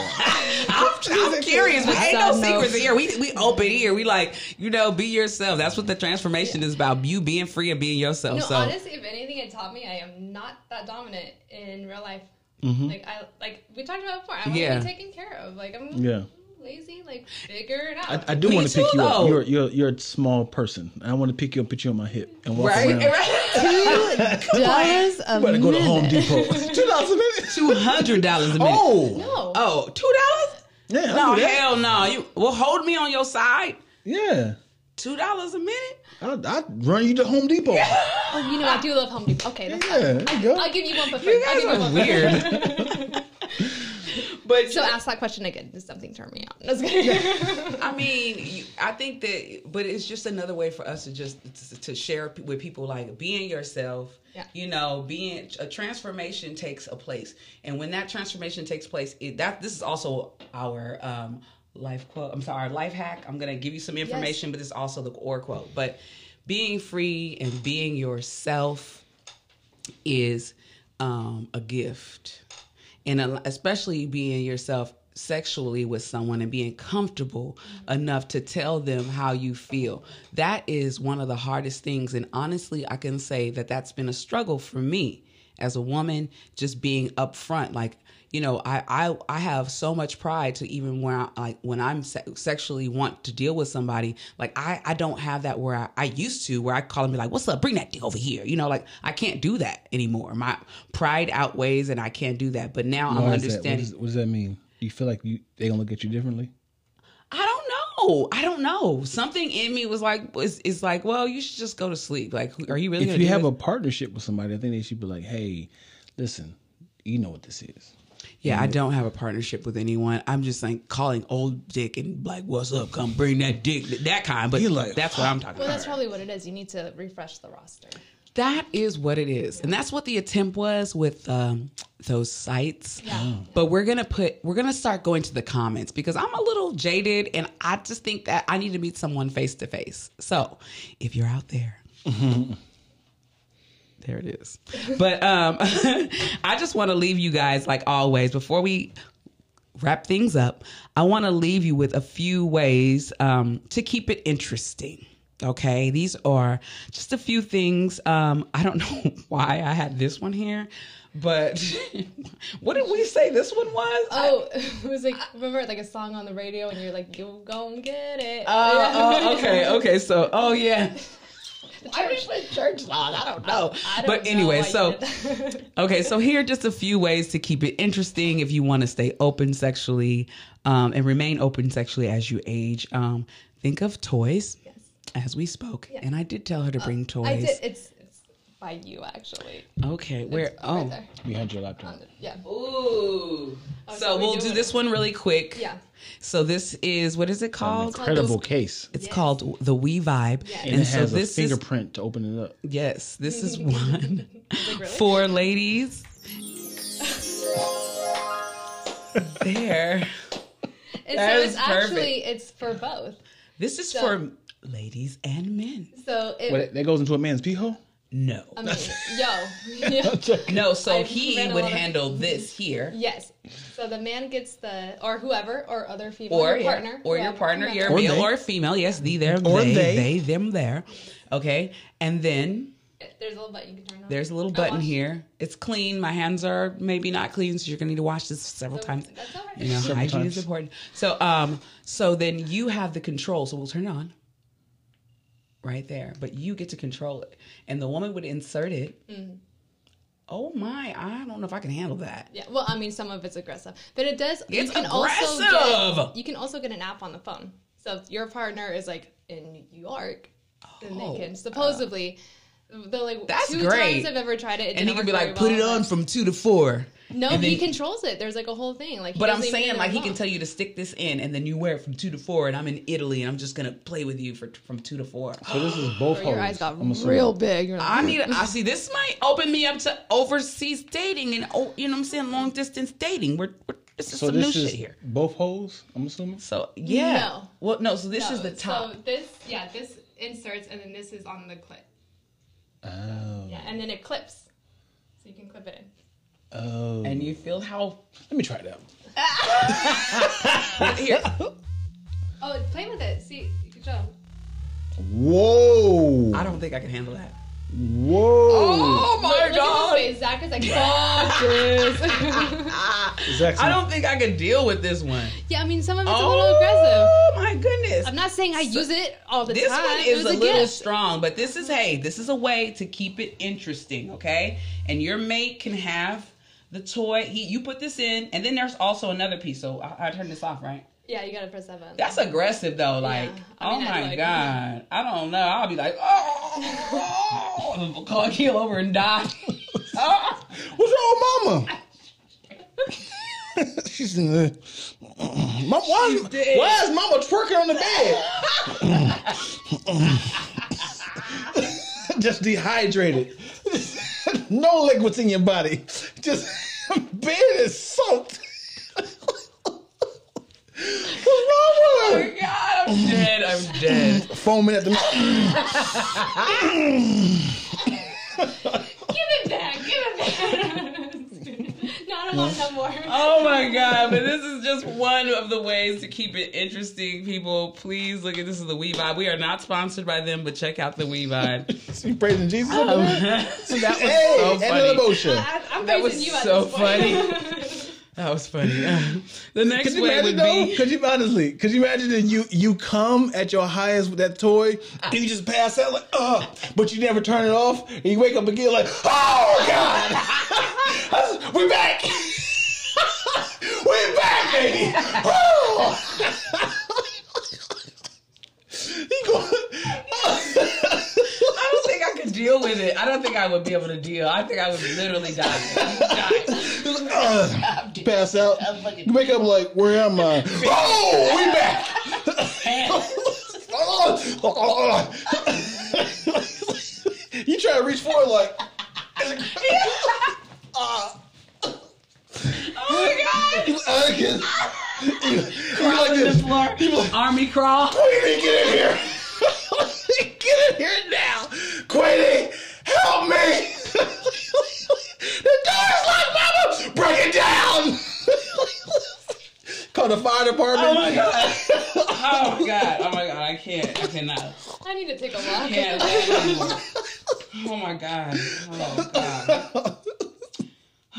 I'm, I'm curious, but ain't no Side note. secrets here. We we open here. We like you know, be yourself. That's what the transformation is about. You being free and being yourself. No, so honestly, if anything, it taught me I am not that dominant in real life. Mm-hmm. Like I like we talked about before. I'm Yeah. yeah. taken care of. Like I'm Yeah. Lazy. Like figure it out. I, I do want to pick you though. up. You're you're you're a small person. I want to pick you up, put you on my hip, and walk right, around. right. dollars a You better go to Home minute. Depot. Two dollars a minute. Two hundred dollars a minute. Oh, No. Oh, two dollars? yeah. No, I'll do hell no. You well hold me on your side. Yeah. Two dollars a minute? I'll, I'll run you to Home Depot. Oh, you know I do love Home Depot. Okay, that's Yeah, fine. there you go. I'll give you one for free. You I'll guys give you are one for free. weird. But So ask that question again. Does something turn me on? That's good. I mean, I think that, but it's just another way for us to just to, to share with people like being yourself. Yeah. You know, being a transformation takes a place, and when that transformation takes place, it, that this is also our um, life quote. I'm sorry, our life hack. I'm gonna give you some information, but it's also the or quote. But being free and being yourself is um, a gift, and especially being yourself sexually with someone and being comfortable enough to tell them how you feel. That is one of the hardest things, and honestly, I can say that that's been a struggle for me as a woman. Just being upfront, like you know, I I I have so much pride to even when I like when I'm se- sexually want to deal with somebody, like I I don't have that where I, I used to where I call and be like, "What's up? Bring that dick over here." You know, like I can't do that anymore. My pride outweighs, and I can't do that. But now I'm Why? What, understanding. is, what does that mean? Do you feel like you they gonna look at you differently? I don't know. I don't know. Something in me was like, is, is like, well, you should just go to sleep. Like, are you really? If you have a partnership with somebody, I think they should be like, "Hey, listen, you know what this is." Yeah, I don't have a partnership with anyone. I'm just like calling old dick and like, what's up? Come bring that dick, that kind. But You're like, that's what I'm talking well, about. Well, that's probably what it is. You need to refresh the roster. That is what it is, and that's what the attempt was with um, those sites. Yeah. But we're gonna put, we're gonna start going to the comments because I'm a little jaded, and I just think that I need to meet someone face to face. So, if you're out there. There it is. But um, I just want to leave you guys, like always, before we wrap things up, I want to leave you with a few ways um, to keep it interesting. Okay, these are just a few things. Um, I don't know why I had this one here, but what did we say this one was? Oh, it was like remember like a song on the radio, and you're like, "You gon' get it." Oh, oh, okay, okay. So, oh yeah. Irish church song. I don't know. I don't but know anyway, so okay, so here are just a few ways to keep it interesting if you want to stay open sexually um, and remain open sexually as you age. Um, think of toys, as we spoke, and I did tell her to bring toys. I did. It's by you actually. Okay, where? It's Oh, right there. Behind your laptop. Yeah. ooh. Oh, so So we we'll do do it. this one really quick. Yeah. So this is what is it called? Incredible case. It's called the We Vibe, And, and it so has a this is fingerprint to open it up. yes, this is one really? for ladies. there. And That so is it's actually perfect. it's for both. This is So- for ladies and men. So it, What, that goes into a man's pee hole? No. I mean, yo. No, so I've he would lot of- handle this here. Yes. So the man gets the, or whoever, or other female, Or your yeah, partner, or your partner, whomever. your Or male they. or female. Yes, the, them, Or they, they. they, them, there. Okay, and then There's a little button you can turn on. there's a little button here. It's clean. My hands are maybe not clean, so you're gonna need to wash this several So times. That's all right. You know, hygiene times. is important. So, um, so then you have the control. So we'll turn it on right there, but you get to control it, and the woman would insert it. Mm-hmm. Oh my! I don't know if I can handle that. Yeah, well, I mean, some of it's aggressive, but it does. you It's can also aggressive! get you can also get an app on the phone. So if your partner is like in New York, then Oh, they can supposedly. they're like That's two great. times I've ever tried it, it And he didn't be like, put it on from two to four. No, and he controls it. There's like a whole thing. Like, But I'm saying, like, he can tell you to stick this in, and then you wear it from two to four, and I'm in Italy, and I'm just gonna play with you for from two to four. So this is both Or your eyes got I'm real big. Like, I need. I see. This might open me up to overseas dating, and oh, you know, what I'm saying long distance dating. We're, we're this is So some this new is shit here. both holes. I'm assuming. So yeah. No. Well, no. So this No, is the top. So this, yeah, this inserts, and then this is on the clip. Oh. Yeah, and then it clips, so you can clip it in. Oh. and you feel how Let me try that. Out. Here. Oh, play with it. See, you can show. Whoa. I don't think I can handle that. Whoa. Oh my Look at god! Zack is like, fuck this. Zack's I don't think I can deal with this one. yeah, I mean, some of it's a little oh aggressive. Oh my goodness! I'm not saying I use it all the this time. This one It is was a, little gift. strong, but this is hey, this is a way to keep it interesting, okay? And your mate can have the toy. He, you put this in, and then there's also another piece. So I, I turn this off, right? Yeah, you gotta press that button. That's aggressive though. Like, I mean, oh I'd my like- god, I don't know. I'll be like, oh, I'm gonna call keel over and die. Ah. What's wrong with mama? She's in the. Mom, why, is, dead. why is mama twerking on the bed? Just dehydrated. no liquids in your body. Just bed is soaked. What's wrong Oh with my god, I'm dead. I'm dead. Foaming at the mouth. Give it back. Give it back. No, I don't want no more. Oh my god, but this is just one of the ways to keep it interesting. People, please look at this is the We-Vibe. We are not sponsored by them, but check out the We-Vibe. You praising Jesus over oh. there? that was Hey, so and the funny. Lebotia. I, I'm That praising was you at so this point. funny. That was funny. the next Could you way imagine would though? be Could you honestly? Could you imagine that you you come at your highest with that toy and you just pass out like, uh, but you never turn it off and you wake up again like, oh god, we're back, we're back, baby. Oh. He going, I don't think I could deal with it. I don't think I would be able to deal. I think I would literally die. die. uh, pass out. You wake up like, where am I? Oh, we back. you try to reach forward like. uh, Oh my god! Can. You, you like On the this. floor. Like, Army crawl. Queenie, get in here. get in here now. Queenie, help me. the door is locked, mama. Break it down. Call the fire department. Oh my god! Oh my god! Oh my god! I can't. I cannot. I need to take a walk. can't do it anymore. Oh my god! Oh god!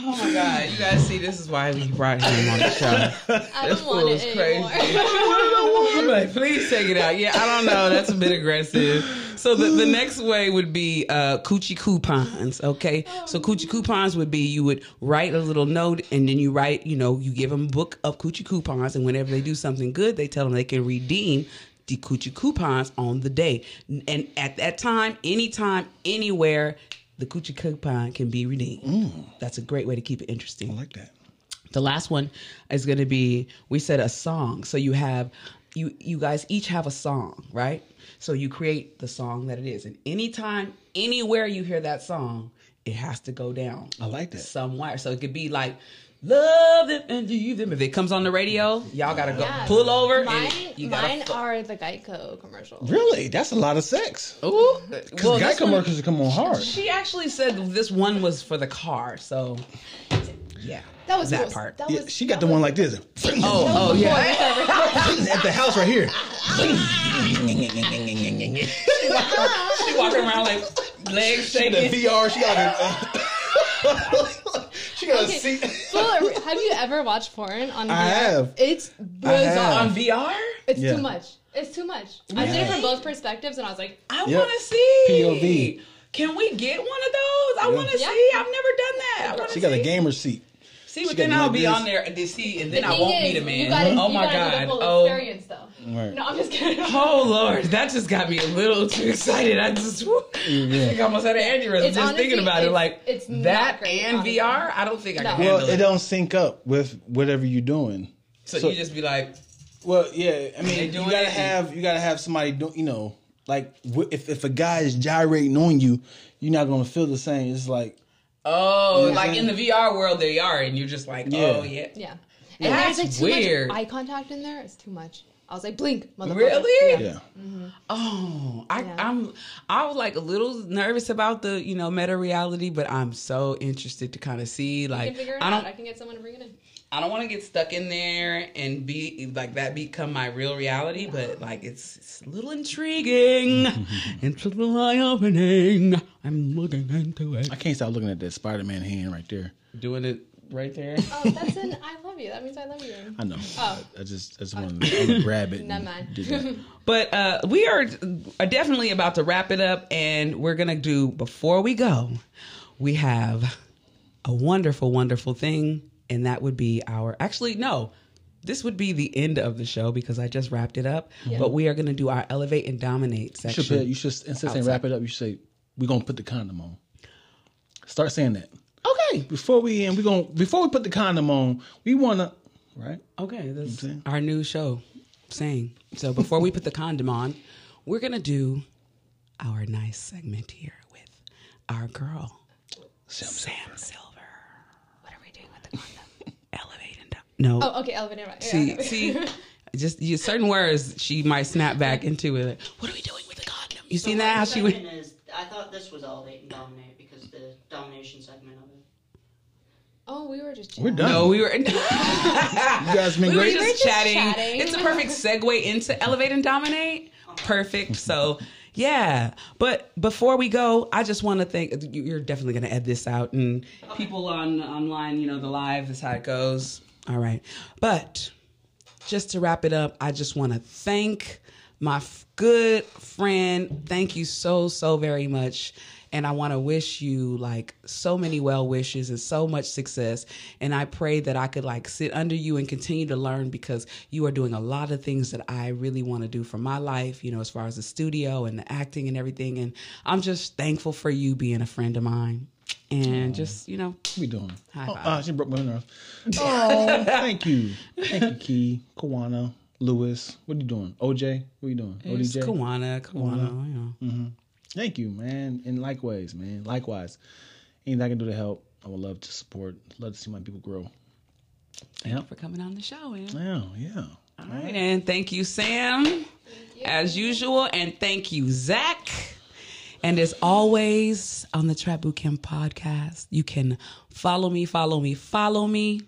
Oh my god! You guys see, this is why we brought him on the show. I This fool is anymore. I'm like, please take it out. Yeah, I don't know. That's a bit aggressive. So the, the next way would be uh, coochie coupons. Okay, so coochie coupons would be you would write a little note and then you write, you know, you give them a book of coochie coupons, and whenever they do something good, they tell them they can redeem the coochie coupons on the day. And at that time, anytime, anywhere, the coochie coupon can be redeemed. Mm. That's a great way to keep it interesting. I like that. The last one is going to be we said a song. So you have you you guys each have a song, right? So you create the song that it is, and anytime, anywhere you hear that song, it has to go down I like that. somewhere. So it could be like love them and leave them. If it comes on the radio, y'all gotta go Yeah. pull over Mine, and you mine fu- are the Geico commercials. Really? That's a lot of sex. Ooh, Because well, guy this one- commercials come on hard. She actually said this one was for the car, so yeah, That was that cool. part. That Yeah, was, she got that the one like this. Oh, oh yeah. At the house right here. She walking around like legs The shaking. VR, she got a. she got a Okay. seat. Fuller, have you ever watched porn on VR? I have. It's I bizarre. have. on VR. It's Yeah. too much. It's too much. I did it from both perspectives, and I was like, I Yep. want to see POV. Can we get one of those? I want to Yeah. see. I've never done that. I wanna She got a see. gamer seat. See, but then I'll be this. on there to see, and then the I won't is, meet a man. You gotta, oh my gotta god! Do the full Oh, experience, though. Right. No, I'm just kidding. oh lord, that just got me a little too excited. I just, whew, I think I almost had an aneurysm It's just honestly- thinking about it. Like it's that great, and honestly. VR. I don't think I No. can Well, handle it it. don't sync up with whatever you're doing. So, so- you just be like, Well, yeah. I mean, you gotta it? have you gotta have somebody do you know like if if a guy is gyrating on you, you're not gonna feel the same. It's like oh, Yeah. like in the VR world they are, and you're just like, oh, Yeah. oh yeah. Yeah. And That's there's like too weird. much eye contact in there. It's too much. I was like, blink, motherfucker. Really? yeah. Mm-hmm. Oh, I, Yeah. I'm I was like a little nervous about the you know meta reality, but I'm so interested to kind of see I like can figure it I don't I can get someone to bring it in. I don't want to get stuck in there and be like that become my real reality, but like it's, it's a little intriguing. it's a little eye opening. I'm looking into it. I can't stop looking at that Spider Man hand right there. Doing it right there. Oh, that's an I love you. That means I love you. I know. Oh. I, I just I just want to grab it. and Never mind. do that. But uh, we are are definitely about to wrap it up, and we're gonna do before we go. We have a wonderful, wonderful thing, and that would be our. Actually, no, this would be the end of the show because I just wrapped it up. But we are gonna do our elevate and dominate You should, section. put, you should instead of saying wrap it up, you should say we're gonna put the condom on. Start saying that okay, before we end. We gonna before we put the condom on, we wanna right. okay, that's saying? our new show. Saying so before we put the condom on, we're gonna do our nice segment here with our girl Sam Silver. What are we doing with the condom? elevate and down. No. Oh, okay, elevator. Right. see, Yeah. see, just you, certain words she might snap back into it. Like, what are we doing with the condom? You seen that? How she went? Segment is, I thought this was elevate and dominate because the domination segment of it. Oh, we were just. We're done. No, we were. You guys been we were great. just, just chatting. chatting. It's a perfect segue into elevate and dominate. Oh perfect. So. Yeah, but before we go, I just want to thank you- you're definitely going to add this out, and people on online, you know, the live is how it goes. All right, but just to wrap it up, I just want to thank my f- good friend. Thank you so, so very much. And I want to wish you like so many well wishes and so much success. And I pray that I could like sit under you and continue to learn because you are doing a lot of things that I really want to do for my life, you know, as far as the studio and the acting and everything. And I'm just thankful for you being a friend of mine. And just, you know, What we doing? High Oh, five. uh, she broke my nerve. Oh, thank you, thank you, Key, Kawanna, Lewis. What are you doing? OJ, what are you doing? it's ODJ. Kawanna, Kawanna, you know. Thank you, man, and likewise, man. Likewise, anything I can do to help, I would love to support. Love to see my people grow. Thank yeah, you For coming on the show, man. yeah, yeah. All right, and thank you, Sam, as usual, and thank you, Zack. And as always on the Trap Boot Camp podcast, you can follow me, follow me, follow me,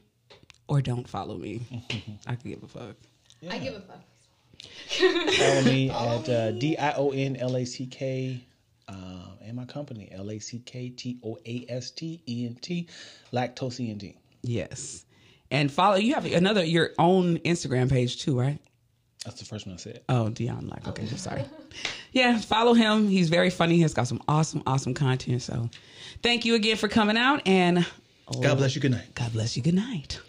or don't follow me. I can give a fuck. I give a fuck. Follow me at uh, D I O N L A C K. Uh, and my company, L A C K T O A S T E N T, Lacktoast E N T. Yes, and follow. You have another your own Instagram page too, right? That's the first one I said. Oh, Dion Lack. Okay, I'm sorry. Yeah, follow him. He's very funny. He's got some awesome, awesome content. So, thank you again for coming out, and God bless you. Good night. God bless you. Good night.